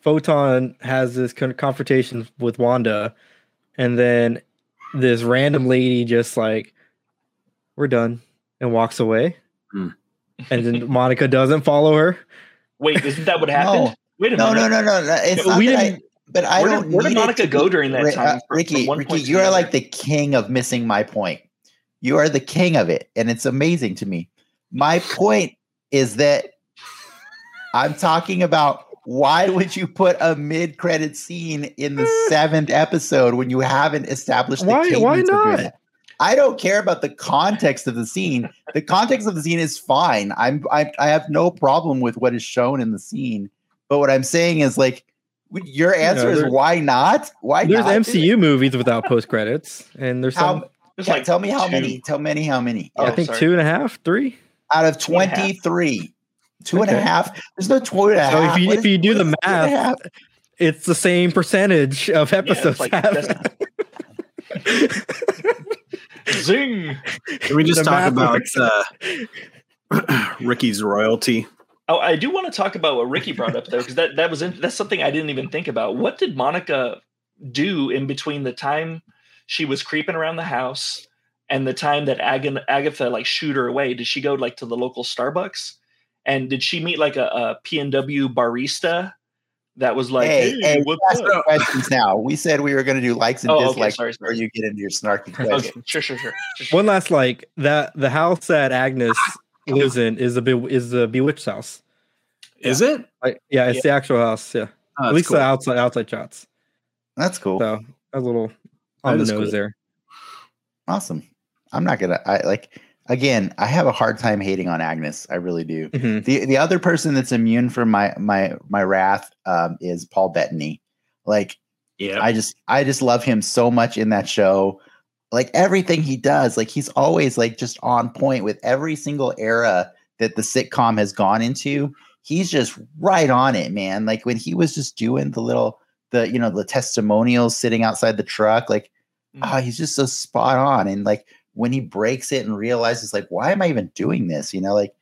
Photon has this con- confrontation with Wanda, and then this random lady just like, "We're done," and walks away, Hmm. and then *laughs* Monica doesn't follow her? Wait, isn't that what happened? No. Wait a No, minute. no, no, no, no. It's We not didn't- I, but I Where don't. did, where did need it Monica go during that time? uh, from- from Ricky, Ricky, you are like the king of missing my point. You are the king of it, and it's amazing to me. My point is that I'm talking about why would you put a mid-credit scene in the *laughs* seventh episode when you haven't established the Why- why cadence of doing not? It? I don't care about the context of the scene. The context of the scene is fine. I'm I, I have no problem with what is shown in the scene. But what I'm saying is like your answer is why not? Why There's not? do? MCU movies without post credits, and there's some. How, It's yeah, like tell me how two- many. Tell many how many. Oh, I think sorry. two and a half, three. Out of Two and a half. 23. Two and a half. There's no two and a So half. if you What if is- you do the is two and a half? math, it's the same percentage of episodes. like- *laughs* have. that's- Zing. Can we just The talk about uh, *clears throat* Ricky's royalty? Oh, I do want to talk about what Ricky brought up though, because that that was in, that's something I didn't even think about. What did Monica do in between the time she was creeping around the house and the time that Ag- Agatha like shoot her away? Did she go like to the local Starbucks? And did she meet like a, a P&W barista that was like, hey, "Hey, hey, we what's asked up?" questions now. We said we were going to do likes and Oh, okay, dislikes sorry, before sorry. you get into your snarky *laughs* Okay, sure, sure, sure. sure, sure. One last like that the house that Agnes *laughs* lives in is a be- is the bewitched house. Is it? Like, yeah, it's the actual house. Yeah, Oh, at least cool. the outside outside shots. That's cool. So a little on That the nose cool. there. Awesome. I'm not gonna. I like again. I have a hard time hating on Agnes. I really do. Mhm. The the other person that's immune from my my my wrath um, is Paul Bettany. Like Yeah. I just I just love him so much in that show. Like everything he does, like he's always like just on point with every single era that the sitcom has gone into. He's just right on it, man. Like when he was just doing the little the you know the testimonials sitting outside the truck, like Mm. oh, he's just so spot on. And like when he breaks it and realizes like why am I even doing this? You know, like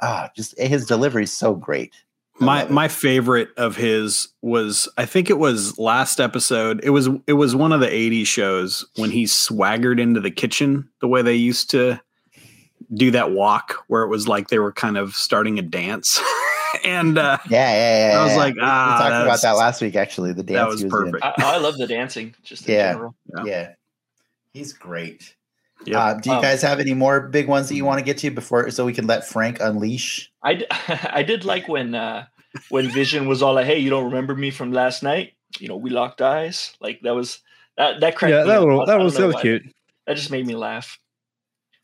ah, just his delivery is so great. I my my favorite of his was I think it was last episode. It was it was one of the 80s shows when he swaggered into the kitchen the way they used to do that walk where it was like they were kind of starting a dance. *laughs* and uh yeah, yeah, yeah. I was yeah. like, ah, we talked about that last week. Actually, the dance that was he doing. perfect. I, I love the dancing, just in Yeah. general. Yeah. Yeah, he's great. Yep. Uh, do you Um, guys have any more big ones that you want to get to before, so we can let Frank unleash? I, d- *laughs* I did like when uh when Vision was all like, "Hey, you don't remember me from last night? You know, we locked eyes." Like that was that that cracked Yeah, me that up. little I- I that was know that was why. cute. That just made me laugh.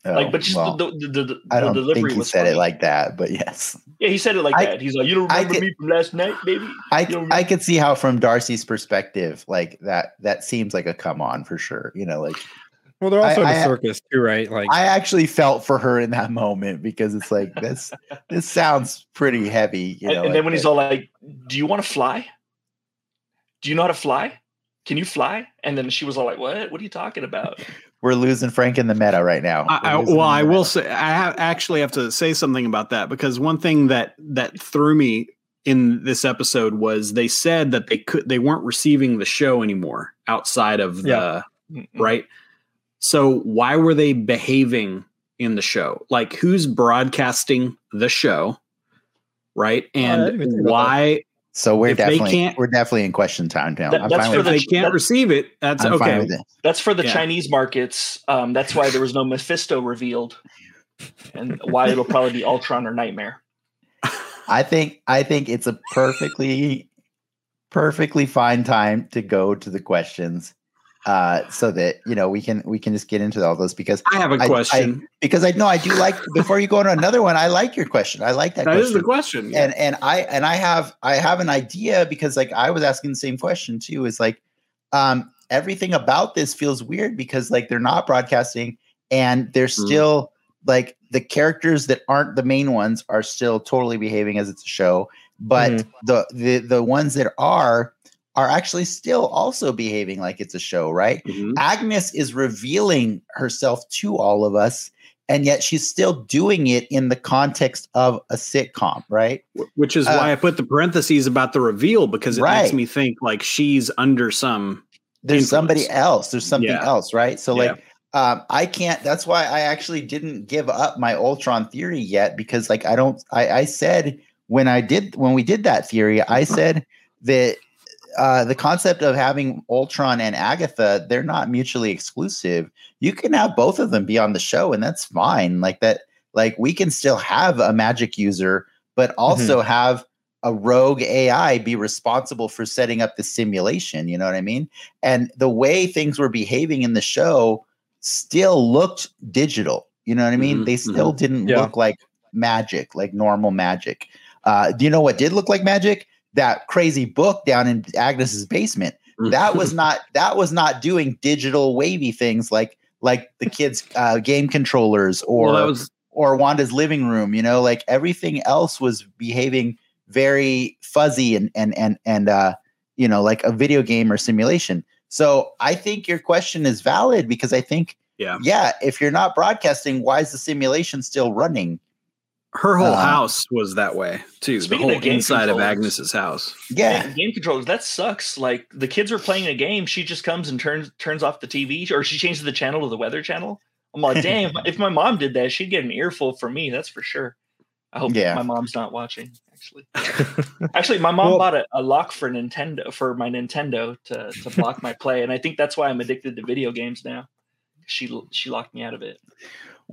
Oh, like, but just well, the, the, the, the, I don't delivery think he was said funny. it like that, but yes, yeah, he said it like I- that. He's like, "You don't remember could- me from last night, baby." I You I could see how from Darcy's perspective, like that that seems like a come on for sure. You know, like Well, they're also I- in a I- circus too, right? Like I actually felt for her in that *laughs* moment because it's like this *laughs* this sounds pretty heavy. You and, know, and like then when he's all like, "Do you want to fly? Do you know how to fly? Can you fly?" And then she was all like, "What? What are you talking about?" *laughs* we're losing Frank in the meta right now. I, I, well, I will say I ha- actually have to say something about that because one thing that that threw me in this episode was they said that they could they weren't receiving the show anymore outside of the Yeah. Mm-mm. right. So why were they behaving in the show? Like who's broadcasting the show? Right, I didn't even and think about why So we're if they definitely can't- we're definitely in question time now. That- I'm that's fine for with the- they can't that- receive it? That's I'm fine okay. with it. That's for the Yeah. Chinese markets. Um, that's why there was no Mephisto revealed, and why it'll probably be Ultron or Nightmare. I think I think it's a perfectly perfectly fine time to go to the questions uh so that you know we can we can just get into all those because I have a I- question. because I know I do like before you go on another one I like your question I like that that is question the question. yeah. and and I and I have I have an idea because like I was asking the same question too is like um everything about this feels weird because like they're not broadcasting and they're Mm. still like the characters that aren't the main ones are still totally behaving as it's a show but Mhm. the the the ones that are are actually still also behaving like it's a show right Mhm. Agnes is revealing herself to all of us, and yet she's still doing it in the context of a sitcom, right? Which is Uh, why I put the parentheses about the reveal because it Right. makes me think like she's under some. There's somebody else. There's something Yeah. else, right? So, Yeah. like, um, I can't. That's why I actually didn't give up my Ultron theory yet because, like, I don't. I, I said when I did when we did that theory, I *laughs* said that uh, the concept of having Ultron and Agatha, they're not mutually exclusive. You can have both of them be on the show, and that's fine. Like that, like we can still have a magic user, but also have a rogue AI be responsible for setting up the simulation. You know what I mean? And the way things were behaving in the show still looked digital. You know what I mean? Mhm, They still didn't Yeah. look like magic, like normal magic. Uh, do you know what did look like magic? That crazy book down in Agnes's basement. That was *laughs* not that was not doing digital wavy things like like the kids' uh, game controllers or well, was or Wanda's living room. You know, like everything else was behaving very fuzzy and and and and uh, you know, like a video game or simulation. So I think your question is valid because I think Yeah. yeah, if you're not broadcasting, why is the simulation still running? Her whole Uh, house was that way too. The Speaking of whole inside of Agnes's house. Yeah, Game- game controllers that sucks like the kids are playing a game she just comes and turns turns off the tv or she changes the channel to the weather channel i'm like *laughs* damn if my mom did that she'd get an earful from me that's for sure i hope Yeah. my mom's not watching actually *laughs* actually my mom Well- bought a, a lock for nintendo for my nintendo to, to block my play and i think that's why i'm addicted to video games now she she locked me out of it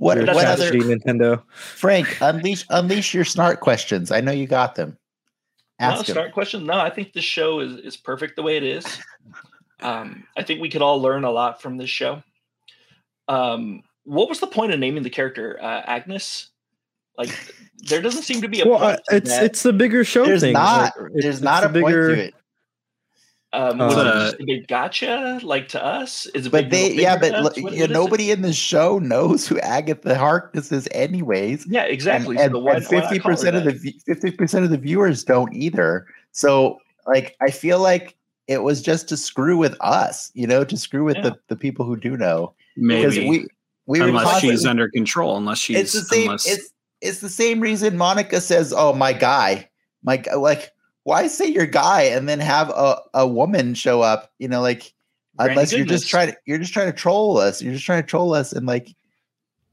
what Your That's what other tragedy, Nintendo. Frank unleash unleash your snark questions? I know you got them. no Ask 'em. start question no i think this show is is perfect the way it is um i think we could all learn a lot from this show um what was the point of naming the character uh, agnes like there doesn't seem to be a Well, point uh, it's that. it's the bigger show There's thing. not. Like, it's- There's it's not a the point bigger- to it. um was it Uh, just a big gotcha like to us is it But big- they, bigger yeah, but us? look, you what is nobody in the show knows who Agatha Harkness is, anyways. yeah exactly so and the why- why fifty percent of that? the fifty percent of the viewers don't either. So, like, I feel like it was just to screw with us, you know, to screw with Yeah. the, the people who do know. Because Maybe we we unless constantly- she's under control. Unless she's it's the same. unless It's it's the same reason Monica says, "Oh, my guy, my like." Why say your guy and then have a, a woman show up? You know, like Granny unless you're just trying to you're just trying to troll us. You're just trying to troll us, and like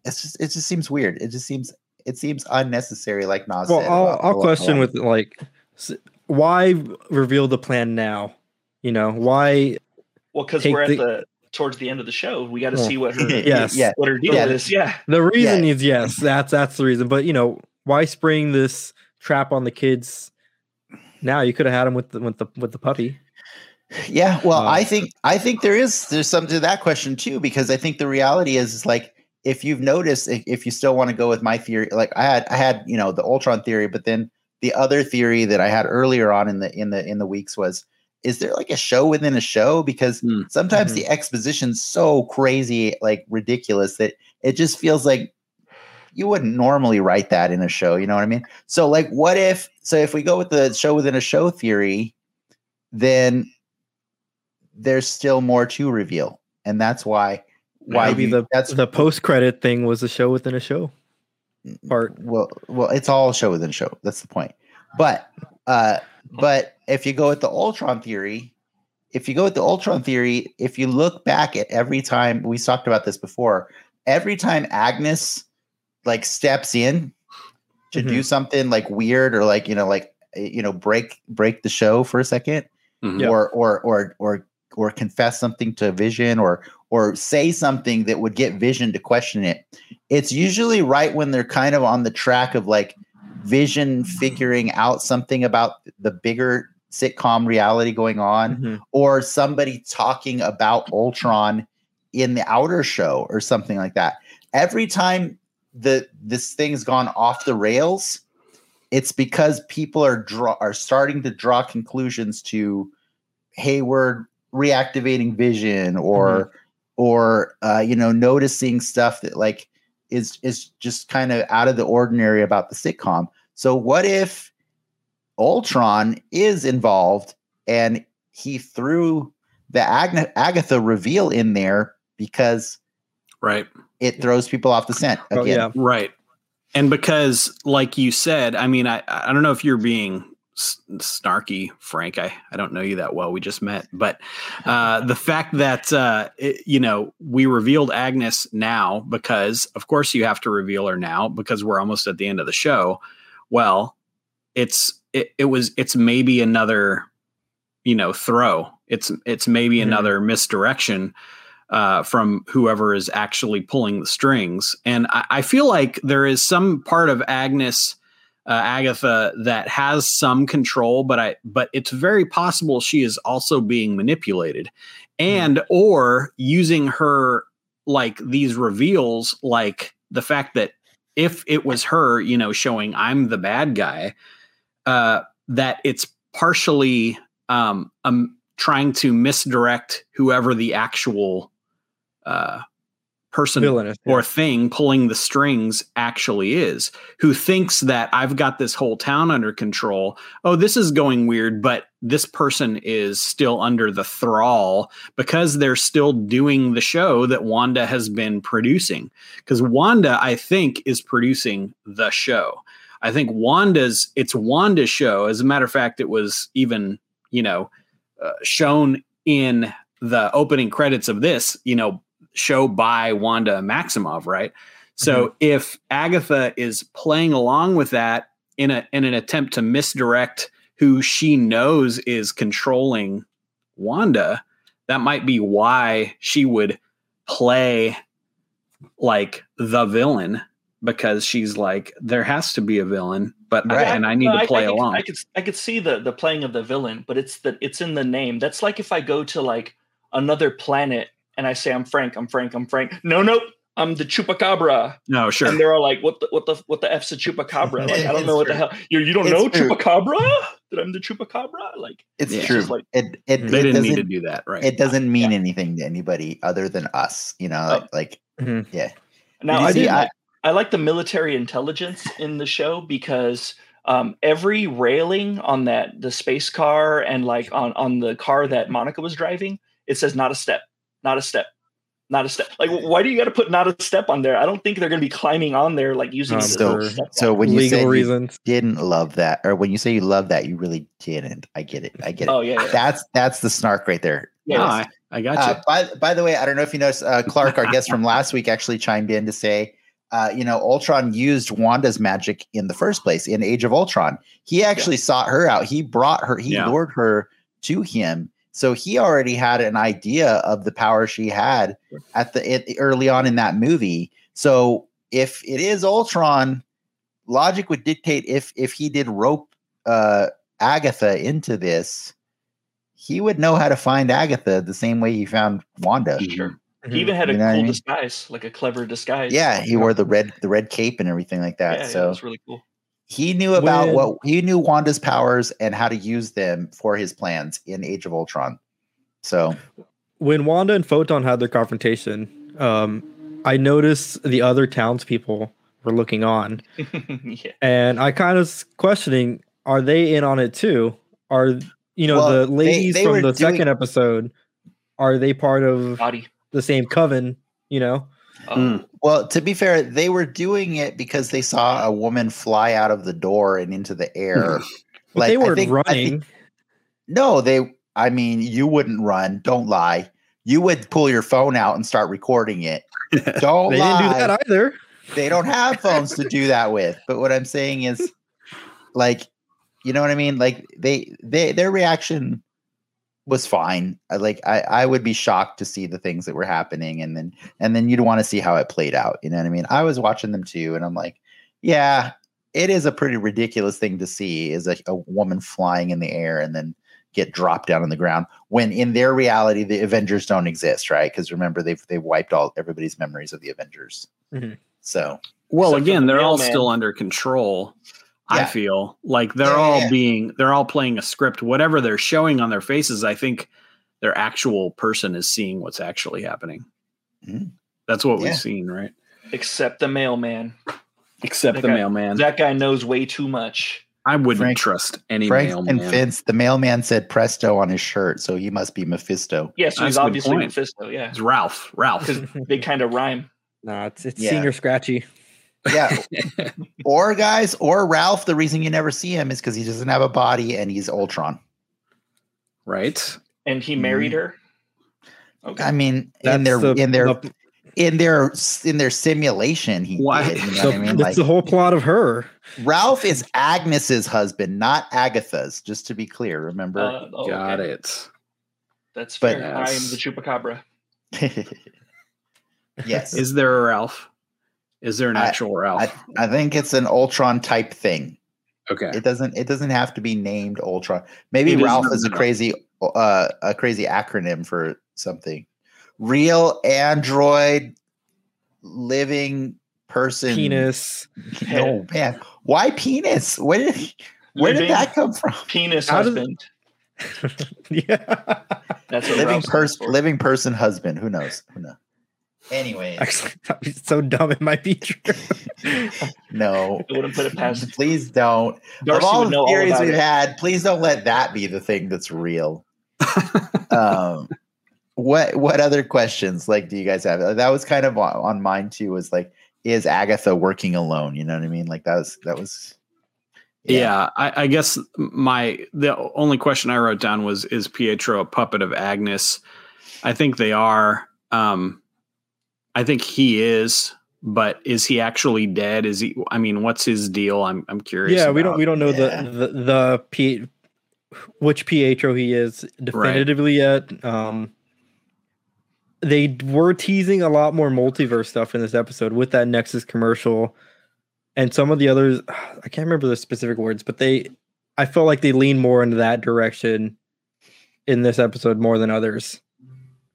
it's just it just seems weird. It just seems it seems unnecessary. Like Nas Well. I'll, about- I'll about- question about- with like, why reveal the plan now? You know, why? well because we're at the- the towards the end of the show we got to Well, see what her *laughs* Yes. yeah, what her deal Yeah. is yeah The reason is yes, that's that's the reason. But you know, why spring this trap on the kids? Now you could have had them with the with the with the puppy. Yeah, well, Uh, I think I think there is there's something to that question too because I think the reality is, is like if you've noticed if, if you still want to go with my theory, like I had I had you know the Ultron theory, but then the other theory that I had earlier on in the in the in the weeks was is there like a show within a show because Hmm. sometimes Mhm. the exposition's so crazy like ridiculous that it just feels like you wouldn't normally write that in a show you know what i mean so like what if so if we go with the show within a show theory then there's still more to reveal and that's why why Maybe you- the that's the post credit thing was a show within a show part. well well it's all show within show that's the point but uh but if you go with the ultron theory if you go with the ultron theory if you look back at every time we talked about this before every time agnes like steps in to do something like weird or like you know like eh, you know break break the show for a second Mhm. Yeah. or or or or or confess something to vision or or say something that would get vision to question it it's usually right when they're kind of on the track of like vision figuring out something about the bigger sitcom reality going on Mhm. or somebody talking about ultron in the outer show or something like that every time the this thing's gone off the rails it's because people are draw are starting to draw conclusions to Hayward reactivating vision or or uh, you know noticing stuff that like is is just kind of out of the ordinary about the sitcom. So what if Ultron is involved and he threw the Agna- Agatha reveal in there because right. It throws people off the scent Oh, yeah. Right. And because, like you said, I mean, I, I don't know if you're being snarky, Frank. I, I don't know you that well. We just met. But uh, the fact that, uh, it, you know, we revealed Agnes now because, of course, you have to reveal her now because we're almost at the end of the show. Well, it's, it, it was, it's maybe another, you know, throw. It's, it's maybe Mhm. another misdirection uh, from whoever is actually pulling the strings. And I, I feel like there is some part of Agnes, uh, Agatha, that has some control, but I, but it's very possible she is also being manipulated, and or using her like these reveals, like the fact that if it was her, you know, showing I'm the bad guy, uh, that it's partially um, um trying to misdirect whoever the actual uh person Villainous. or thing pulling the strings actually is, who thinks that I've got this whole town under control. Oh, this is going weird, but this person is still under the thrall because they're still doing the show that Wanda has been producing. Because Wanda, I think, is producing the show. I think Wanda's, it's Wanda's show. As a matter of fact, it was even, you know, uh, shown in the opening credits of this, you know, show by Wanda Maximoff, right? So mm-hmm. if Agatha is playing along with that in a in an attempt to misdirect who she knows is controlling Wanda, that might be why she would play like the villain because she's like there has to be a villain, but I, and I need No, to play I, along. I could I could see the the playing of the villain, but it's the it's in the name. That's like if I go to like another planet and I say I'm Frank, I'm Frank, I'm Frank. No, nope. I'm the chupacabra, no, sure. and they're all like, "What the what the what the f's a chupacabra?" Like I don't It's know what the hell you you don't It's know true. chupacabra that I'm the chupacabra. Like It's Yeah. true. Like- it it, they it didn't need to doesn't do that, right? it doesn't mean anything to anybody other than us. You know, Oh. like Mhm. yeah. now I see, did I- like, I like the military intelligence in the show because um, every railing on that the space car and like on on the car that Monica was driving, it says not a step, not a step, not a step. Like, why do you got to put not a step on there? I don't think they're going to be climbing on there like using Um, it so so when you Legal said you reasons. didn't love that, or when you say you love that, you really didn't. I get it. I get it. oh yeah, yeah. That's that's the snark right there. Yeah, No, I, I got you. Uh, by by the way, I don't know if you noticed, uh, Clark, our guest from last week, actually chimed in to say, uh, you know, Ultron used Wanda's magic in the first place in Age of Ultron. He actually sought her out. He brought her. He Yeah. lured her to him. So he already had an idea of the power she had at the it, early on in that movie. So if it is Ultron, logic would dictate if if he did rope uh, Agatha into this, he would know how to find Agatha the same way he found Wanda. sure. Mhm. He even had a You know what I cool mean? disguise, like a clever disguise. Yeah, he wore the red the red cape and everything like that. Yeah, yeah, so that's really cool. He knew about When- what he knew Wanda's powers and how to use them for his plans in Age of Ultron. So when Wanda and Photon had their confrontation, um, I noticed the other townspeople were looking on, *laughs* yeah. and I kind of was questioning: Are they in on it too? Are you know Well, the ladies they from the doing- second episode? Are they part of Body. the same coven? You know, Um, Well, to be fair, they were doing it because they saw a woman fly out of the door and into the air. *laughs* Like, they I running. think- no, they. I mean, you wouldn't run. Don't lie. You would pull your phone out and start recording it. *laughs* Don't they lie. didn't do that either. they don't have phones to do that with. But what I'm saying is, like, you know what I mean? Like they, they, their reaction was fine. I like, I, I would be shocked to see the things that were happening, and then, and then you'd want to see how it played out. You know what I mean? I was watching them too, and I'm like, yeah, it is a pretty ridiculous thing to see is a, a woman flying in the air and then get dropped down on the ground when in their reality the avengers don't exist right because remember they've they've wiped all everybody's memories of the avengers Mhm. so Well, Except again, the they're all mailman. still under control. I feel like they're Yeah, yeah, all yeah. being they're all playing a script. Whatever they're showing on their faces, I think their actual person is seeing what's actually happening. Mhm. That's what Yeah. we've seen, right? except the mailman. Except That the guy- mailman. That guy knows way too much. I wouldn't Frank- trust any Frank mailman. and Vince, the mailman said presto on his shirt, so he must be Mephisto. Yeah, so he's obviously. Mephisto. Yeah, It's Ralph. Ralph. because *laughs* they kind of rhyme. Nah, it's it's Yeah. Señor Scratchy. Yeah. *laughs* or guys, or Ralph, the reason you never see him is because he doesn't have a body and he's Ultron. right? And he married her. Okay. I mean, in their the- in their the- in their in their simulation, he Why- did. You know the- *laughs* what I mean? that's Like the whole plot of her. Ralph is Agnes's husband, not Agatha's. Just to be clear, remember? Uh, oh, Got okay. it. That's But- fair. I am the chupacabra. *laughs* yes, Is there a Ralph? Is there an I- actual Ralph? I, I think it's an Ultron type thing. okay. It doesn't. It doesn't have to be named Ultron. Maybe It is Ralph not is a crazy, uh, a crazy acronym for something. Real android, living person. Penis. *laughs* No man. Why penis? Where did where did that come from? Penis How does- husband. *laughs* yeah. That's what Living person, living person, husband. Who knows? Who knows? Anyways, Actually, *laughs* that'd be so dumb. It might be true. *laughs* no. I wouldn't put it past Please don't. Darcy of all would the know all we've it. had, please don't let that be the thing that's real. *laughs* um, what what other questions like do you guys have? That was kind of on, on mine too. Was like, is Agatha working alone? You know what I mean? Like that was that was. Yeah, I, I guess my the only question I wrote down was is Pietro a puppet of Agnes? I think they are. Um, I think he is, but is he actually dead? Is he? I mean, what's his deal? I'm I'm curious. yeah, we don't we don't know Yeah. the the the P, which Pietro he is definitively yet. Um, they were teasing a lot more multiverse stuff in this episode with that Nexus commercial, and some of the others. *sighs* I can't remember the specific words, but they, I felt like they lean more into that direction in this episode more than others.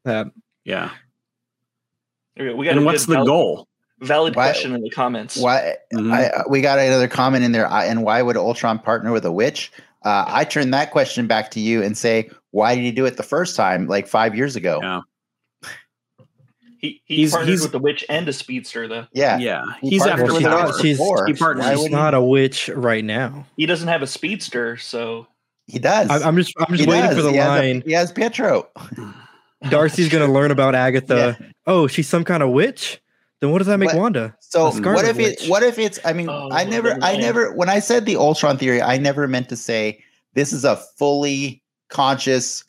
Uh, Yeah, Okay, We got and a what's the valid, goal? valid Why- question in the comments. Why Mhm. I, uh, we got another comment in there. And why would Ultron partner with a witch? Uh, I turn that question back to you and say, why did he do it the first time, like five years ago? Yeah. *laughs* He he He's- partnered he's- with the witch and a speedster though. Yeah, Yeah, He he's after with she's the not- witch she's- before. he partners- Why she's he- not a witch right now. He doesn't have a speedster, so He does. I, I'm just I'm just He waiting does. for the he has a- line. he has Pietro. *laughs* *laughs* Darcy's gonna learn about Agatha. Oh, she's some kind of witch. Then what does that make What- Wanda? So what Scarlet if it? What if it's? I mean, Oh, I never, never I mind. never. When I said the Ultron theory, I never meant to say this is a fully conscious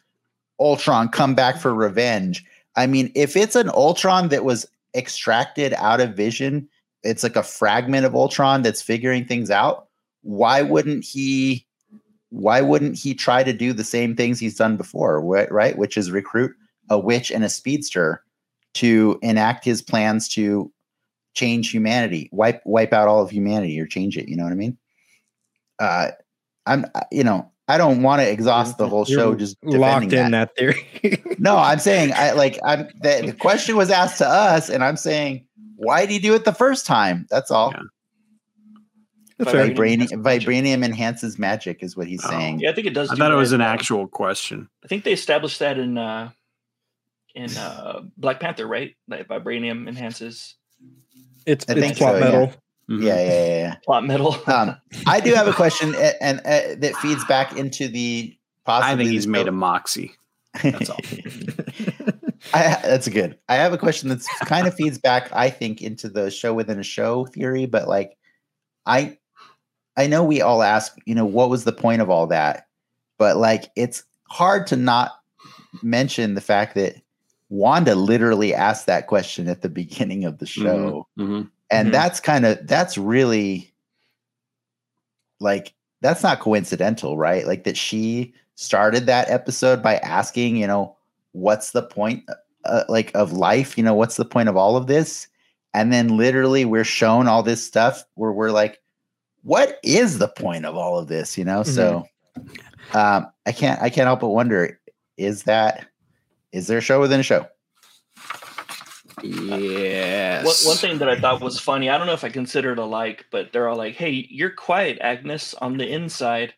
Ultron come back for revenge. I mean, if it's an Ultron that was extracted out of Vision, it's like a fragment of Ultron that's figuring things out. Why wouldn't he? Why wouldn't he try to do the same things he's done before? wh- Right, which is recruit a witch and a speedster to enact his plans to change humanity, wipe wipe out all of humanity or change it. You know what I mean? Uh, I'm you know I don't want to exhaust the whole show You're just locked in that. that theory. *laughs* No, I'm saying I like I'm the, the question was asked to us, and I'm saying why did he do it the first time? That's all. Yeah. That's But fair. I- Vibranium, Enhances magic. vibranium enhances magic is what he's Oh. saying. yeah, I think it does. I do thought it was an uh, actual question. I think they established that in uh in uh Black Panther, right? That vibranium enhances It's I it's plot so, yeah. metal. Yeah, yeah, yeah. yeah. plot metal. *laughs* Um, I do have a question, a- and, uh, that feeds back into the. Possibly I think he's made show- a moxie. That's all. *laughs* I, that's good. I have a question that's kind of feeds back, I think, into the show within a show theory. But like, I, I know we all ask, you know, what was the point of all that? But like, it's hard to not mention the fact that Wanda literally asked that question at the beginning of the show, Mhm. and Mhm. that's kind of that's really like that's not coincidental, right? Like that she started that episode by asking, you know, what's the point uh, like of life? You know, what's the point of all of this? And then literally we're shown all this stuff where we're like, what is the point of all of this? You know, so um, I can't I can't help but wonder, is that is there a show within a show? Yes. One, one thing that I thought was funny, I don't know if I consider it a like, but they're all like, "Hey, you're quiet, Agnes, on the inside."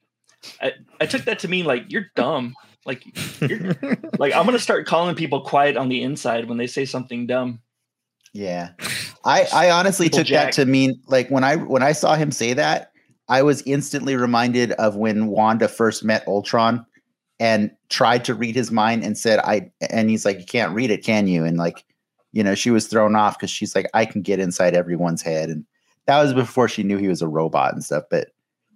I, I took that to mean like you're dumb. Like, you're, *laughs* like I'm gonna start calling people quiet on the inside when they say something dumb. Yeah. I I honestly Simple took Jack. that to mean like when I when I saw him say that, I was instantly reminded of when Wanda first met Ultron and tried to read his mind and said I and he's like you can't read it, can you? And like you know, she was thrown off cuz she's like I can get inside everyone's head and that was before she knew he was a robot and stuff, but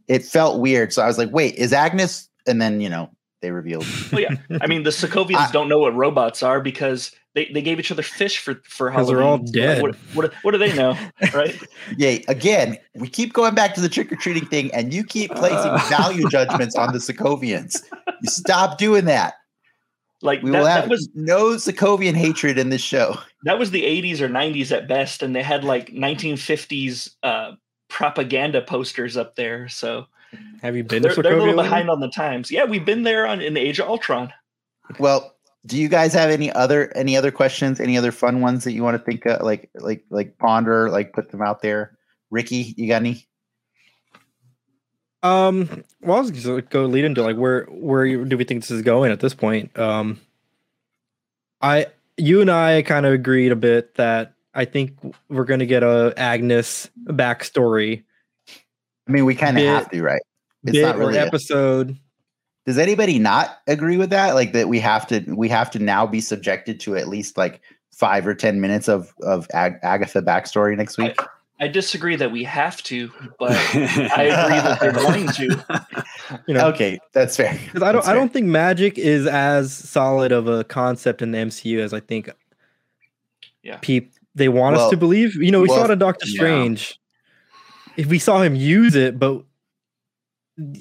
it felt weird. So I was like, "Wait, is Agnes?" And then, you know, they revealed. *laughs* Well, yeah, I mean the Sokovians I- don't know what robots are because they, they gave each other fish for for 'Cause Halloween. they're all dead. What, what what do they know, *laughs* right? Yeah, again, we keep going back to the trick or treating thing, and you keep placing Uh. *laughs* value judgments on the Sokovians. You stop doing that. Like We that, will have that was no Sokovian hatred in this show. that was the 80s or 90s at best, and they had like 1950s uh, propaganda posters up there. So Have you been they're, to they're a little lately? behind on the times. Yeah, we've been there on in the Age of Ultron. Well, do you guys have any other any other questions? Any other fun ones that you want to think of, like like like ponder, like put them out there? Ricky, you got any? Um, well, I was just gonna go lead into like where where do we think this is going at this point? Um, I you and I kind of agreed a bit that I think we're going to get a Agnes backstory I mean, we kind of have to, right? It's bit not or really. a- episode. does anybody not agree with that? Like that we have to we have to now be subjected to at least like five or ten minutes of of Ag- Agatha backstory next week. I disagree that we have to, but I agree that *laughs* they're going to. You know, okay, that's fair. 'Cause I don't That's I don't think magic is as solid of a concept in the MCU as I think Yeah. peop they want Well- us to believe. You know, we saw it in Doctor yeah. Strange. If we saw him use it, but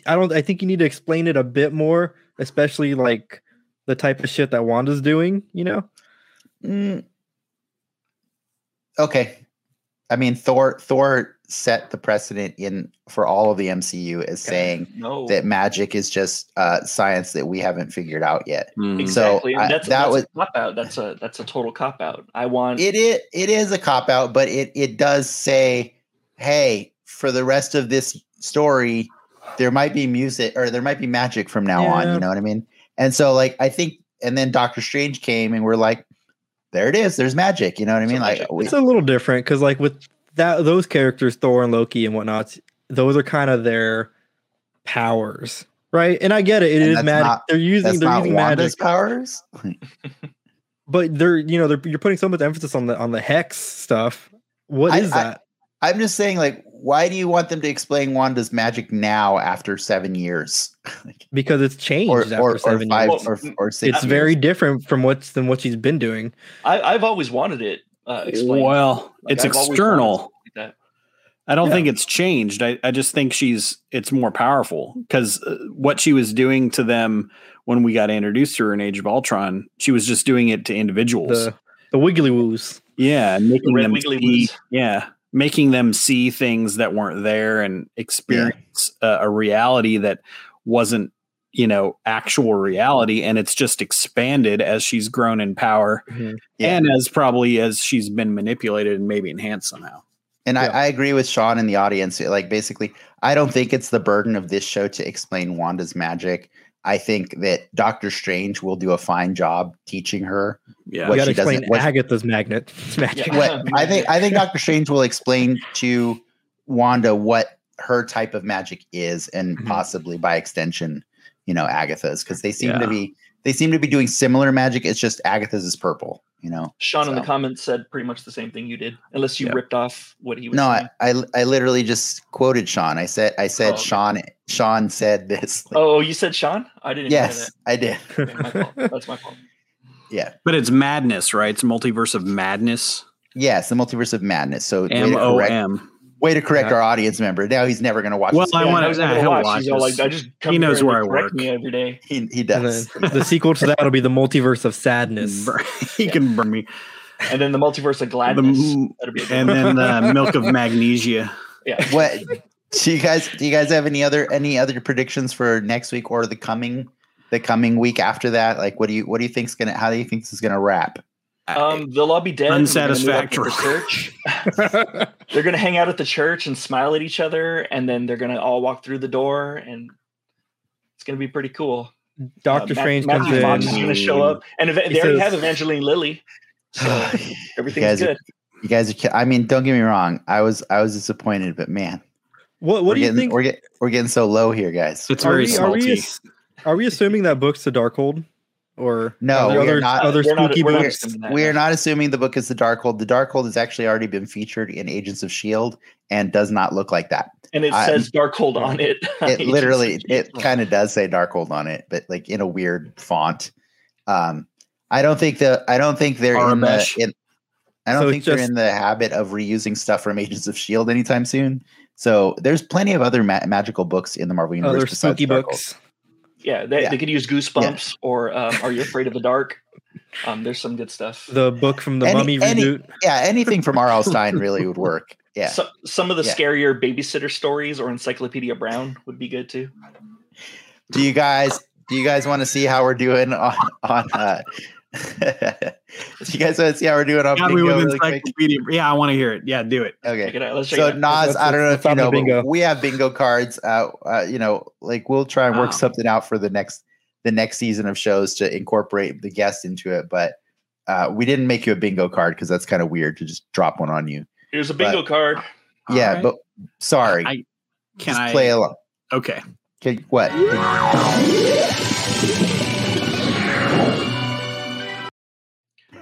I don't I think you need to explain it a bit more, especially like the type of shit that Wanda's doing, you know? Mm. Okay. I mean, Thor Thor set the precedent in for all of the MCU as saying No, that magic is just uh, science that we haven't figured out yet. Mhm. exactly. I- and that's, that that's was- a cop out. That's a that's a total cop out. I want it. It, it is a cop out, but it it does say, hey, for the rest of this story, there might be music or there might be magic from now on. You know what I mean? And so, like, I think, and then Doctor Strange came, and we're like, there it is. There's magic. You know what I Some mean? Like, magic. we- It's a little different because like with that those characters, Thor and Loki and whatnot, those are kind of their powers. Right. And I get it. It And magic. not- they're using that's they're not using Wanda's magic. powers. *laughs* but they're you know they're you're putting so much emphasis on the on the hex stuff. What I- is I- that? I'm just saying, like, why do you want them to explain Wanda's magic now after seven years, *laughs* because it's changed or after or, or seven five years. or, or six? It's years? very different from what's than what she's been doing. I, I've always wanted it uh, explained. Well, Like, it's I've external. something. I don't Yeah. think it's changed. I, I just think she's it's more powerful because uh, what she was doing to them when we got introduced to her in Age of Ultron, she was just doing it to individuals. The the wiggly woos. yeah, and making red them wiggly woos. yeah, making them see things that weren't there and experience uh, a reality that wasn't you know actual reality, and it's just expanded as she's grown in power Yeah. and as probably as she's been manipulated and maybe enhanced somehow. And Yeah. I, I agree with Sean in the audience. Like, basically, I don't think it's the burden of this show to explain Wanda's magic. I think that Doctor Strange will do a fine job teaching her. Yeah, What you got to she doesn't- explain what- Agatha's magnet. *laughs* It's magic. Yeah. What I think, I think Doctor Strange will explain to Wanda what her type of magic is, and Mhm. possibly by extension, you know, Agatha's, because they seem Yeah. to be they seem to be doing similar magic. It's just Agatha's is purple. You know. Sean in the comments said pretty much the same thing you did, unless you Yeah. ripped off what he was No. I, I I literally just quoted Sean. I said I said Oh, okay. Sean Sean said this. *laughs* oh, you said Sean? I didn't yes, I did. *laughs* Okay, my fault. That's my fault. Yeah. But it's madness, right? It's multiverse of madness. Yes, the multiverse of madness. So way M to O correct, M. way to correct Yeah. our audience member. Now he's never going to watch. Well, this I again. wanna- I was yeah, never he'll watch. watch He's all like, I just come He knows where I work. me every day. he, he does. then the sequel to that will be the multiverse of sadness. he can burn *laughs* me. And then the multiverse of The gladness. m- That'd be and then the *laughs* milk of magnesia. yeah. what do you guys do? You guys have any other any other predictions for next week or the coming the coming week after that? Like, what do you what do you think's gonna? How do you think this is gonna wrap? Um, they'll all be dead. and they're gonna meet up at the Unsatisfactory. church. *laughs* they're gonna hang out at the church and smile at each other, and then they're gonna all walk through the door, and it's gonna be pretty cool. Doctor Uh, Strange Matthew comes Fox in. is gonna show up, and eva- He they already says- have Evangeline Lilly, so *sighs* everything's guys are- good. You guys are. I mean, don't get me wrong. I was I was disappointed, but man, What we're what do you getting think? we're getting we're getting so low here, guys. It's Are very we, are, we, salty. are we assuming that book's the Darkhold? Or No, we are other, not- other we're not- spooky we're not books? assuming that, we're not assuming the book is the Darkhold. The Darkhold has actually already been featured in Agents of Shield and does not look like that. And it I- says Darkhold on it. *laughs* It literally, it kind of does say Darkhold on it, but like in a weird font. Um, I don't think the I don't think they're in the in, I don't So think it's they're in the habit of reusing stuff from Agents of Shield anytime soon. So there's plenty of other ma- magical books in the Marvel universe. Other besides spooky Darkhold. Books. Yeah, they, Yeah. they could use Goosebumps or um, Are You Afraid of the Dark? *laughs* Um, there's some good stuff. The book from the Any- Mummy any- reboot. Yeah, anything from R.L. Stine really would work. *laughs* Yeah. So, some of the Yeah. scarier babysitter stories or Encyclopedia Brown would be good too. do you guys do you guys want to see how we're doing on on uh do *laughs* you guys want to see how we're doing on Got me bingo with really encyclopedia. Yeah, I want to hear it. Yeah, do it. Okay. it out. Let's check So it out. Nas, Let's- I don't know if you know, bingo. but we have bingo cards. Uh, uh, you know, like we'll try and work Wow. something out for the next the next season of shows to incorporate the guest into it. But uh, we didn't make you a bingo card because that's kind of weird to just drop one on you. Here's a bingo But- card. yeah, Alright. but sorry. I- Can just I play along? Okay. Okay, what?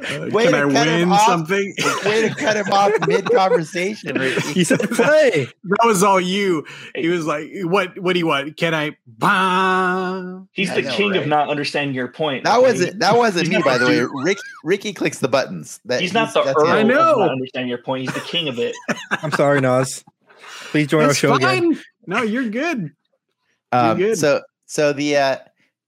Way Can to I cut him win off. something? Way to cut him off mid conversation. *laughs* He said play. that was all you. He was like, "What? What do you want? Can I?" Bah. He's I the know, king right? of not understanding your point. That okay? wasn't that wasn't *laughs* me, by the way. Rick Ricky clicks the buttons. That He's not the earl. him. I of know. not understanding your point. He's the king of it. *laughs* I'm sorry, Nas. Please join our That's show again. No, you're good. Um, good. so so the uh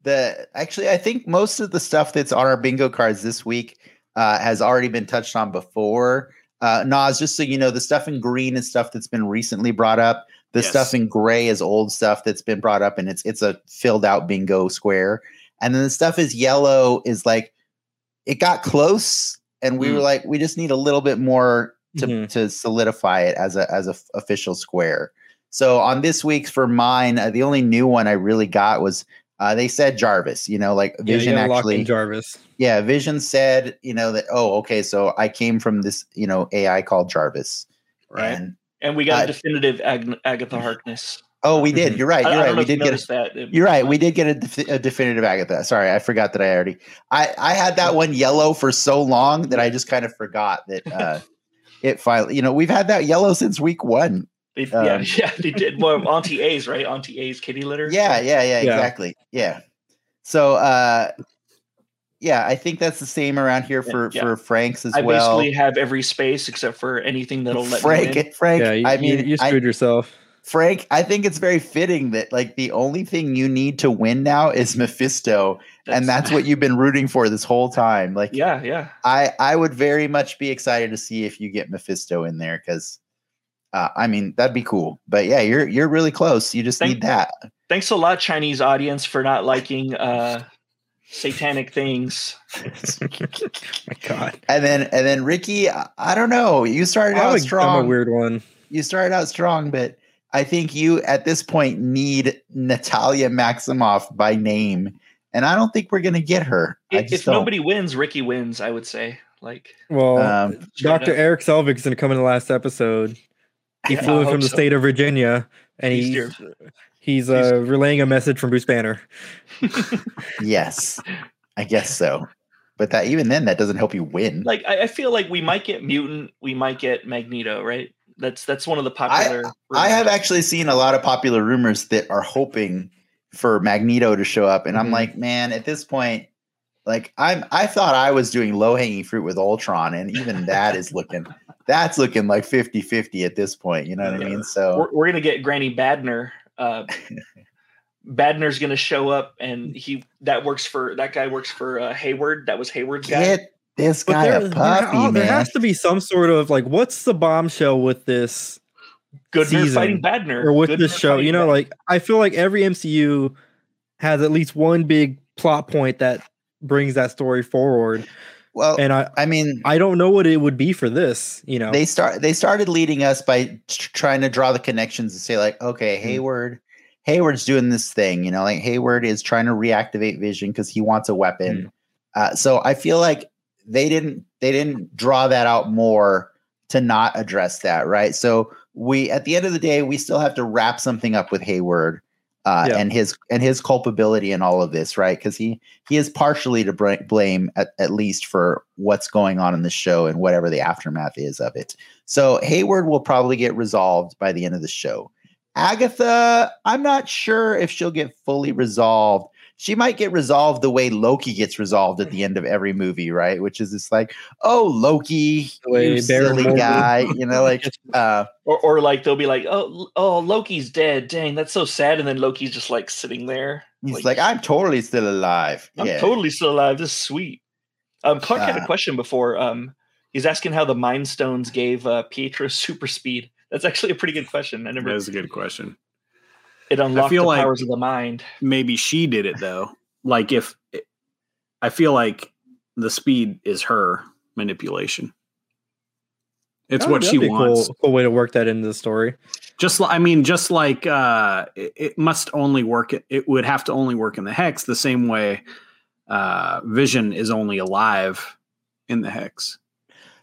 the actually I think most of the stuff that's on our bingo cards this week uh has already been touched on before. Uh Nas, just so you know, the stuff in green is stuff that's been recently brought up. The Yes. stuff in gray is old stuff that's been brought up and it's it's a filled out bingo square. And then the stuff is yellow is like it got close and we Mm. were like, we just need a little bit more to, Mhm. to solidify it as a as a f- official square. So on this week's for mine, uh, the only new one I really got was uh, they said Jarvis. You know, like Vision you unlock actually. Jarvis. yeah, Vision said, you know that. Oh, okay. So I came from this, you know, AI called Jarvis. Right. And And we got Uh, a definitive Ag- Agatha Harkness. oh, we did. You're right. I, I You're don't right. know We if you did get. A, that. You're right. We did get a, defi- a definitive Agatha. Sorry, I forgot that I already. I I had that one yellow for so long that I just kind of forgot that. uh *laughs* It finally, you know, we've had that yellow since week one. They, yeah, um, *laughs* yeah, they did. Well, Auntie A's, right? Auntie A's kitty litter. Yeah, yeah, yeah, Yeah. exactly. Yeah. So uh yeah, I think that's the same around here for yeah. for Frank's as I well. I basically have every space except for anything that'll let me Frank. *laughs* Frank, yeah, you, I mean, you, I- screwed yourself. Frank, I think it's very fitting that like the only thing you need to win now is Mephisto, and that's what you've been rooting for this whole time. Like, Yeah, yeah. I I would very much be excited to see if you get Mephisto in there because, uh, I mean, that'd be cool. But yeah, you're you're really close. You just Thank- need that. Thanks a lot, Chinese audience, for not liking uh satanic things. *laughs* My God, And then and then Ricky, I, I don't know. You started I'm out a, strong. I'm a weird one. you started out strong, but I think you at this point need Natalia Maximoff by name, and I don't think we're gonna get her. If, if nobody wins, Ricky wins. I would say. Like, Well, Um, Dr. up. Erik Selvig's going to come in the last episode. He *laughs* flew in from the so. state of Virginia, and He's he's dear. he's uh, relaying a message from Bruce Banner. *laughs* yes, I guess so. But that even then, that doesn't help you win. like I, I feel like we might get mutant. We might get Magneto. Right. That's that's one of the popular. I have actually seen a lot of popular rumors that are hoping for Magneto to show up, and I'm Mhm. like, man, at this point, like I'm, I thought I was doing low hanging fruit with Ultron, and even that is looking, that's looking like 50-50 at this point. You know what I mean? So we're, we're gonna get Granny Badner. Uh, *laughs* Badner's gonna show up, and he that works for that guy works for uh, Hayward. That was Hayward's guy. get this guy there, a there- puppy, oh, there has to be some sort of like, what's the bombshell with this Goodner season, fighting Badner, or with Goodner this show? You know, Badner. like I feel like every MCU has at least one big plot point that brings that story forward, well, and I I mean, I don't know what it would be for this. You know, they start they started leading us by tr- trying to draw the connections and say like, okay, Hmm. Hayward, Hayward's doing this thing, you know, like Hayward is trying to reactivate Vision because he wants a weapon. Hmm. Uh, so I feel like they didn't they didn't draw that out more to not address that, right? So we at the end of the day, we still have to wrap something up with Hayward. Uh, Yeah. and his and his culpability in all of this, right? Because he he is partially to br- blame at, at least for what's going on in the show and whatever the aftermath is of it. So Hayward will probably get resolved by the end of the show. Agatha, I'm not sure if she'll get fully resolved. She might get resolved the way Loki gets resolved at the end of every movie, right? Which is just like, oh Loki, The way you silly guy, *laughs* you know, like uh or or like they'll be like, oh, oh, Loki's dead. Dang, that's so sad. And then Loki's just like sitting there. he's like, I'm totally still alive. I'm yeah. totally still alive. This is sweet. Um, Clark had Uh, a question before. Um, he's asking how the Mind Stones gave uh, Pietro *laughs* super speed. That's actually a pretty good question. I never. That is a good question. It unlocked feel the like- powers of the mind. Maybe she did it though. Like if I feel like the speed is her manipulation. It's Oh, what she be wants. Cool, cool way to work that into the story. Just like I mean, just like uh, it, it must only work. It would have to only work in the hex the same way. Uh, Vision is only alive in the hex.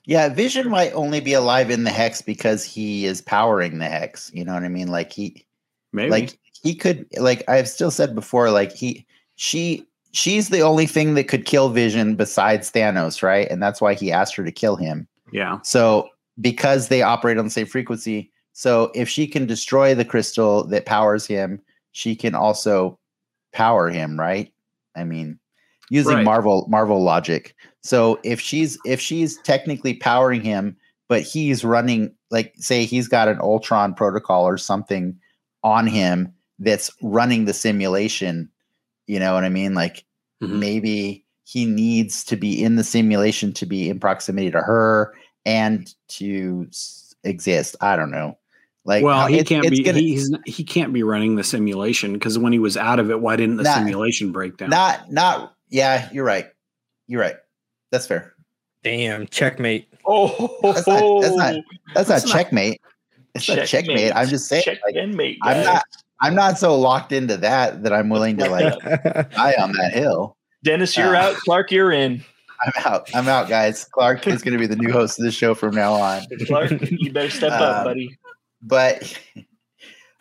Yeah, Vision might only be alive in the hex because he is powering the hex. You know what I mean? Like he Maybe. like he could like I've still said before, like he she she's the only thing that could kill Vision besides Thanos, right? And that's why he asked her to kill him. yeah. So because they operate on the same frequency, so if she can destroy the crystal that powers him, she can also power him, right? I mean, using Right. Marvel Marvel logic. So if she's if she's technically powering him, but he's running like say he's got an Ultron protocol or something on him that's running the simulation, you know what I mean? Like Mhm. maybe he needs to be in the simulation to be in proximity to her and to s- exist. I don't know. Like, well, he it's- can't be. gonna- he's he can't be running the simulation because when he was out of it, why didn't the Nah. simulation break down? not not. Yeah, you're right. You're right. That's fair. Damn, checkmate. Oh, That's not- that's not- That's not That's not- checkmate. It's not checkmate. I'm just saying. Check like. I'm not. I'm not so locked into that that I'm willing to like *laughs* die on that hill. Dennis, you're Uh, out. Clark, you're in. I'm out. I'm out, guys. Clark is going to be the new host of this show from now on. Clark, you better step up, Um, buddy. But,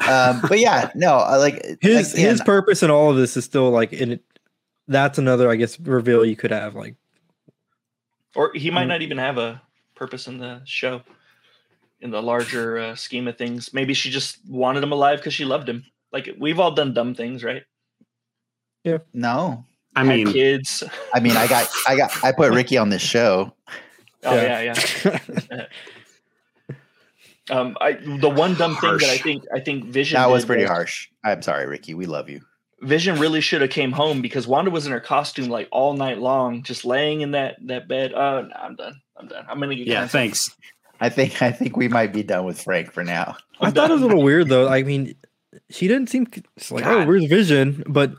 um, but yeah, no, I like his again, his purpose in all of this is still like in it. That's another, I guess, reveal you could have. Like, Or he mm. might not even have a purpose in the show, in the larger uh, scheme of things. Maybe she just wanted him alive because she loved him. Like we've all done dumb things, right? Yeah. No. I Had mean, kids. I mean, I got, I got, I put Ricky on this show. Oh Yeah. yeah, yeah. *laughs* Um, I the one dumb thing that I think I think Vision That was did pretty harsh. I'm sorry, Ricky. We love you. Vision really should have came home because Wanda was in her costume like all night long, just laying in that that bed. Oh, no, I'm done. I'm done. I'm gonna get yeah. canceled. Thanks. I think, I think we might be done with Frank for now. I I'm thought it was a little weird though. I mean, she didn't seem it's like, oh, God. where's Vision? But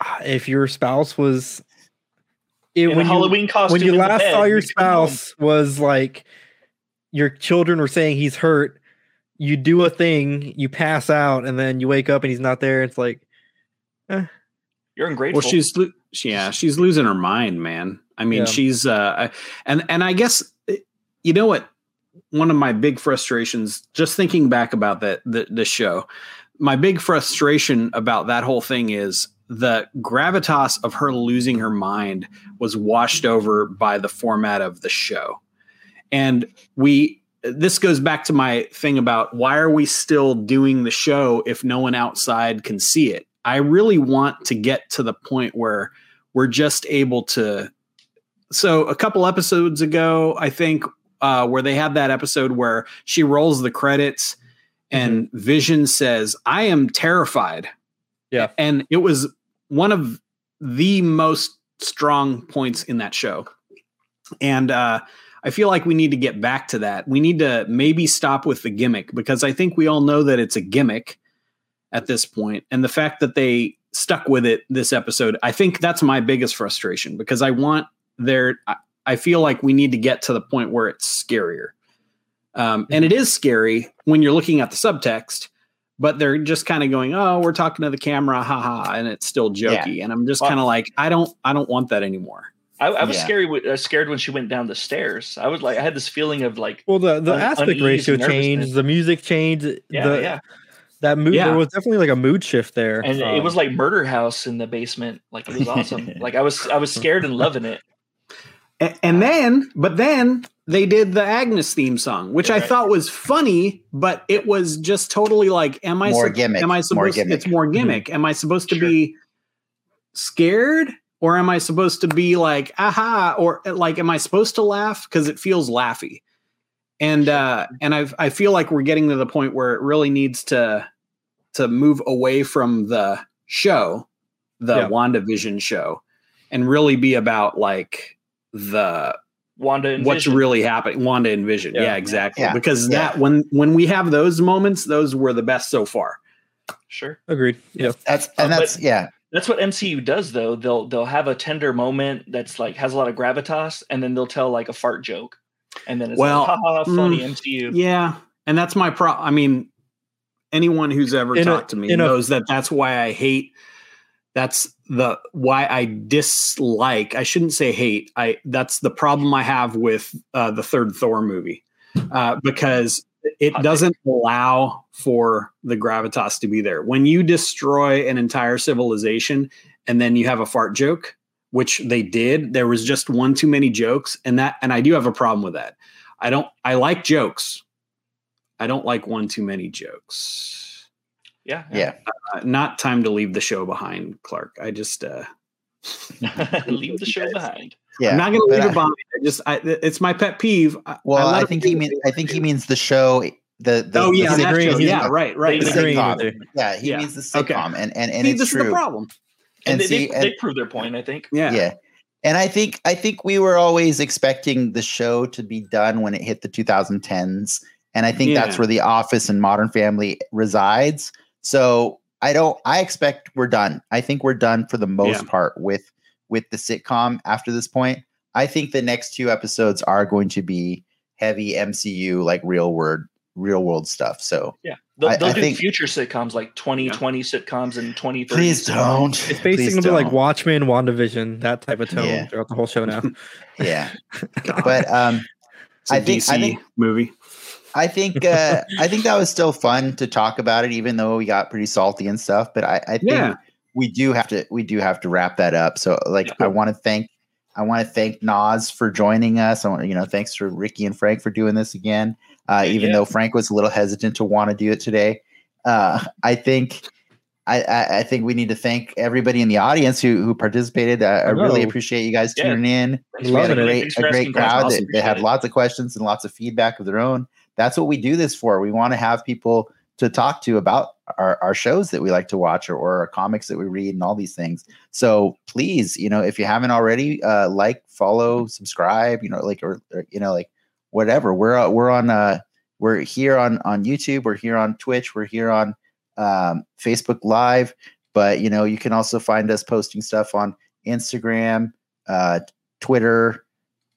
ah, if your spouse was, it, in a when you Halloween costume. when you last bed, saw your you home. spouse was like your children were saying he's hurt you do a thing you pass out and then you wake up and he's not there it's like you're ungrateful. Well, she's lo- yeah, she's losing her mind, man. I mean, Yeah. she's uh, and and I guess eh, you know what? One of my big frustrations, just thinking back about that the the show, my big frustration about that whole thing is the gravitas of her losing her mind was washed over by the format of the show, and we. This goes back to my thing about why are we still doing the show if no one outside can see it? I really want to get to the point where we're just able to. So, a couple episodes ago, I think, uh, where they have that episode where she rolls the credits and Vision says, I am terrified. Yeah. And it was one of the most strong points in that show. And uh, I feel like we need to get back to that. We need to maybe stop with the gimmick because I think we all know that it's a gimmick at this point. And the fact that they stuck with it this episode, I think that's my biggest frustration because I want there, I- I feel like we need to get to the point where it's scarier. Um, and it is scary when you're looking at the subtext, but they're just kind of going, "Oh, we're talking to the camera, haha," and it's still jokey. And I'm just Well- kind of like, I don't, I don't want that anymore. I, I was Yeah. scary. Uh, scared when she went down the stairs. I was like, I had this feeling of like, well the the Un- aspect ratio changed the music changed yeah, the, yeah. that mood Yeah. there was definitely like a mood shift there And it Um, was like Murder House in the basement. Like it was awesome. *laughs* like I was, I was scared and loving it. And, and then, but then they did the Agnes theme song, which I Right. thought was funny, but it was just totally like, am I More sup- gimmick, Am I more supposed? gimmick. It's more gimmick. Mm-hmm. Am I supposed to Sure. be scared, or am I supposed to be like, aha, or uh, like, am I supposed to laugh because it feels laughy? And uh, and I I feel like we're getting to the point where it really needs to to move away from the show, the Yeah. WandaVision show, and really be about like the Wanda and what's Vision. really happening wanda and vision yeah, Yeah. exactly Yeah. because Yeah. that when when we have those moments those were the best so far sure. agreed yeah That's Uh, and but- that's yeah. That's what MCU does, though. They'll they'll have a tender moment that's like has a lot of gravitas, and then they'll tell like a fart joke, and then it's Well, like, ha ha, funny mm, MCU. yeah and that's my pro i mean anyone who's ever In a- talked to me in a- knows that that's why i hate That's the why I dislike. I shouldn't say hate. I that's the problem I have with uh, the third Thor movie *laughs* uh, because it doesn't allow for the gravitas to be there. When you destroy an entire civilization and then you have a fart joke, which they did, there was just one too many jokes, and that and I do have a problem with that. I don't. I like jokes. I don't like one too many jokes. Yeah. Yeah. Uh, not time to leave the show behind, Clark. I just. uh *laughs* Leave the show behind. Yeah. I'm not going to but leave I- it behind. I just, I, it's my pet peeve. I- Well, let I think he means. I think he means the show. The the. Oh yeah, He's that agreeing, yeah, right, right. He's the agreeing sitcom. Yeah, he Yeah. means the sitcom, and and and See, it's this true. is the problem. And, And they, see, they, and- they proved their point, I think. Yeah, yeah and i think i think we were always expecting the show to be done when it hit the 2010s and i think that's where the office and modern family resides so i don't i expect we're done i think we're done for the most Yeah. part with with the sitcom after this point i think the next two episodes are going to be heavy mcu like real world, real world stuff so Yeah. They'll, I- they'll I do think- future sitcoms like 2020 sitcoms and 2030 please don't It's basically Please gonna be like don't. Watchmen, WandaVision, that type of tone Yeah. throughout the whole show now. yeah *laughs* but um It's a I think- DC I think- movie. I think uh, I think that was still fun to talk about it, even though we got pretty salty and stuff. But I, I think Yeah. we do have to we do have to wrap that up. So like I want to thank I want to thank Nas for joining us. I want you know thanks for Ricky and Frank for doing this again. Uh, even Yeah. though Frank was a little hesitant to want to do it today, uh, I think. I, I, I think we need to thank everybody in the audience who who participated. Uh, I really appreciate you guys Yeah. tuning in Thanks we had a great, a great crowd that, that had lots of questions and lots of feedback of their own. That's what we do this for. We want to have people to talk to about our, our shows that we like to watch or, or our comics that we read and all these things. So please, you know, if you haven't already, uh, like, follow, subscribe, you know, like, or, or you know, like whatever. We're, uh, we're on, uh, we're here on, on YouTube. We're here on Twitch. We're here on, um, Facebook live, but you know, you can also find us posting stuff on Instagram, uh, Twitter,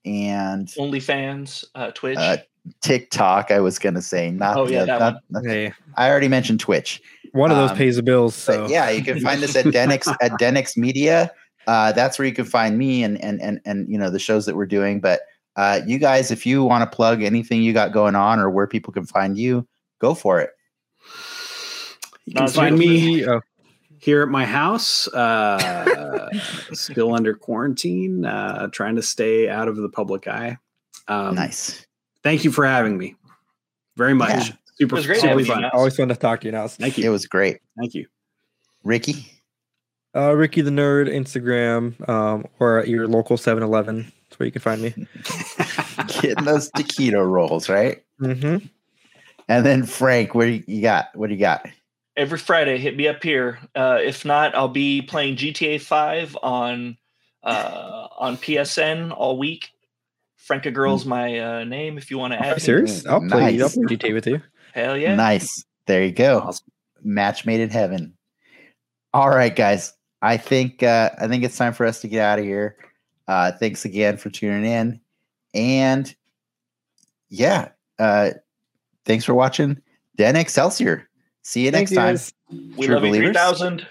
and OnlyFans, uh, Twitch. uh, TikTok. I was gonna say not. Oh, yeah, not- not- hey, I already mentioned Twitch. one of those Um, pays the bills. So yeah, you can find us at Denix *laughs* at Denix Media. Uh, that's where you can find me and and and and you know the shows that we're doing. But uh, you guys, if you want to plug anything you got going on or where people can find you, go for it. You can find me Oh, here at my house, uh, still under quarantine, uh, trying to stay out of the public eye. Um, nice. Thank you for having me. Very much. Yeah. Super, It was great super having you, fun. Always fun to talk to you now. Thank you. It was great, Thank you. Ricky. Uh, Ricky the Nerd, Instagram, um, or at your local 7-Eleven. That's where you can find me. *laughs* Getting those taquito rolls right. Mm-hmm. And then Frank, what do you you got? What do you got? Every Friday, hit me up here. Uh, if not, I'll be playing GTA 5 on uh, on PSN all week. Franka Girl's my uh, name if you want to Are add you serious? I'll play. I'll play GTA with you. Hell yeah. Nice. There you go. Awesome. Match made in heaven. All right, guys. I think uh, I think it's time for us to get out of here. Uh, thanks again for tuning in, and yeah, uh, thanks for watching Den Excelsior. See you Thank next you, time. We True love you believers. 3000.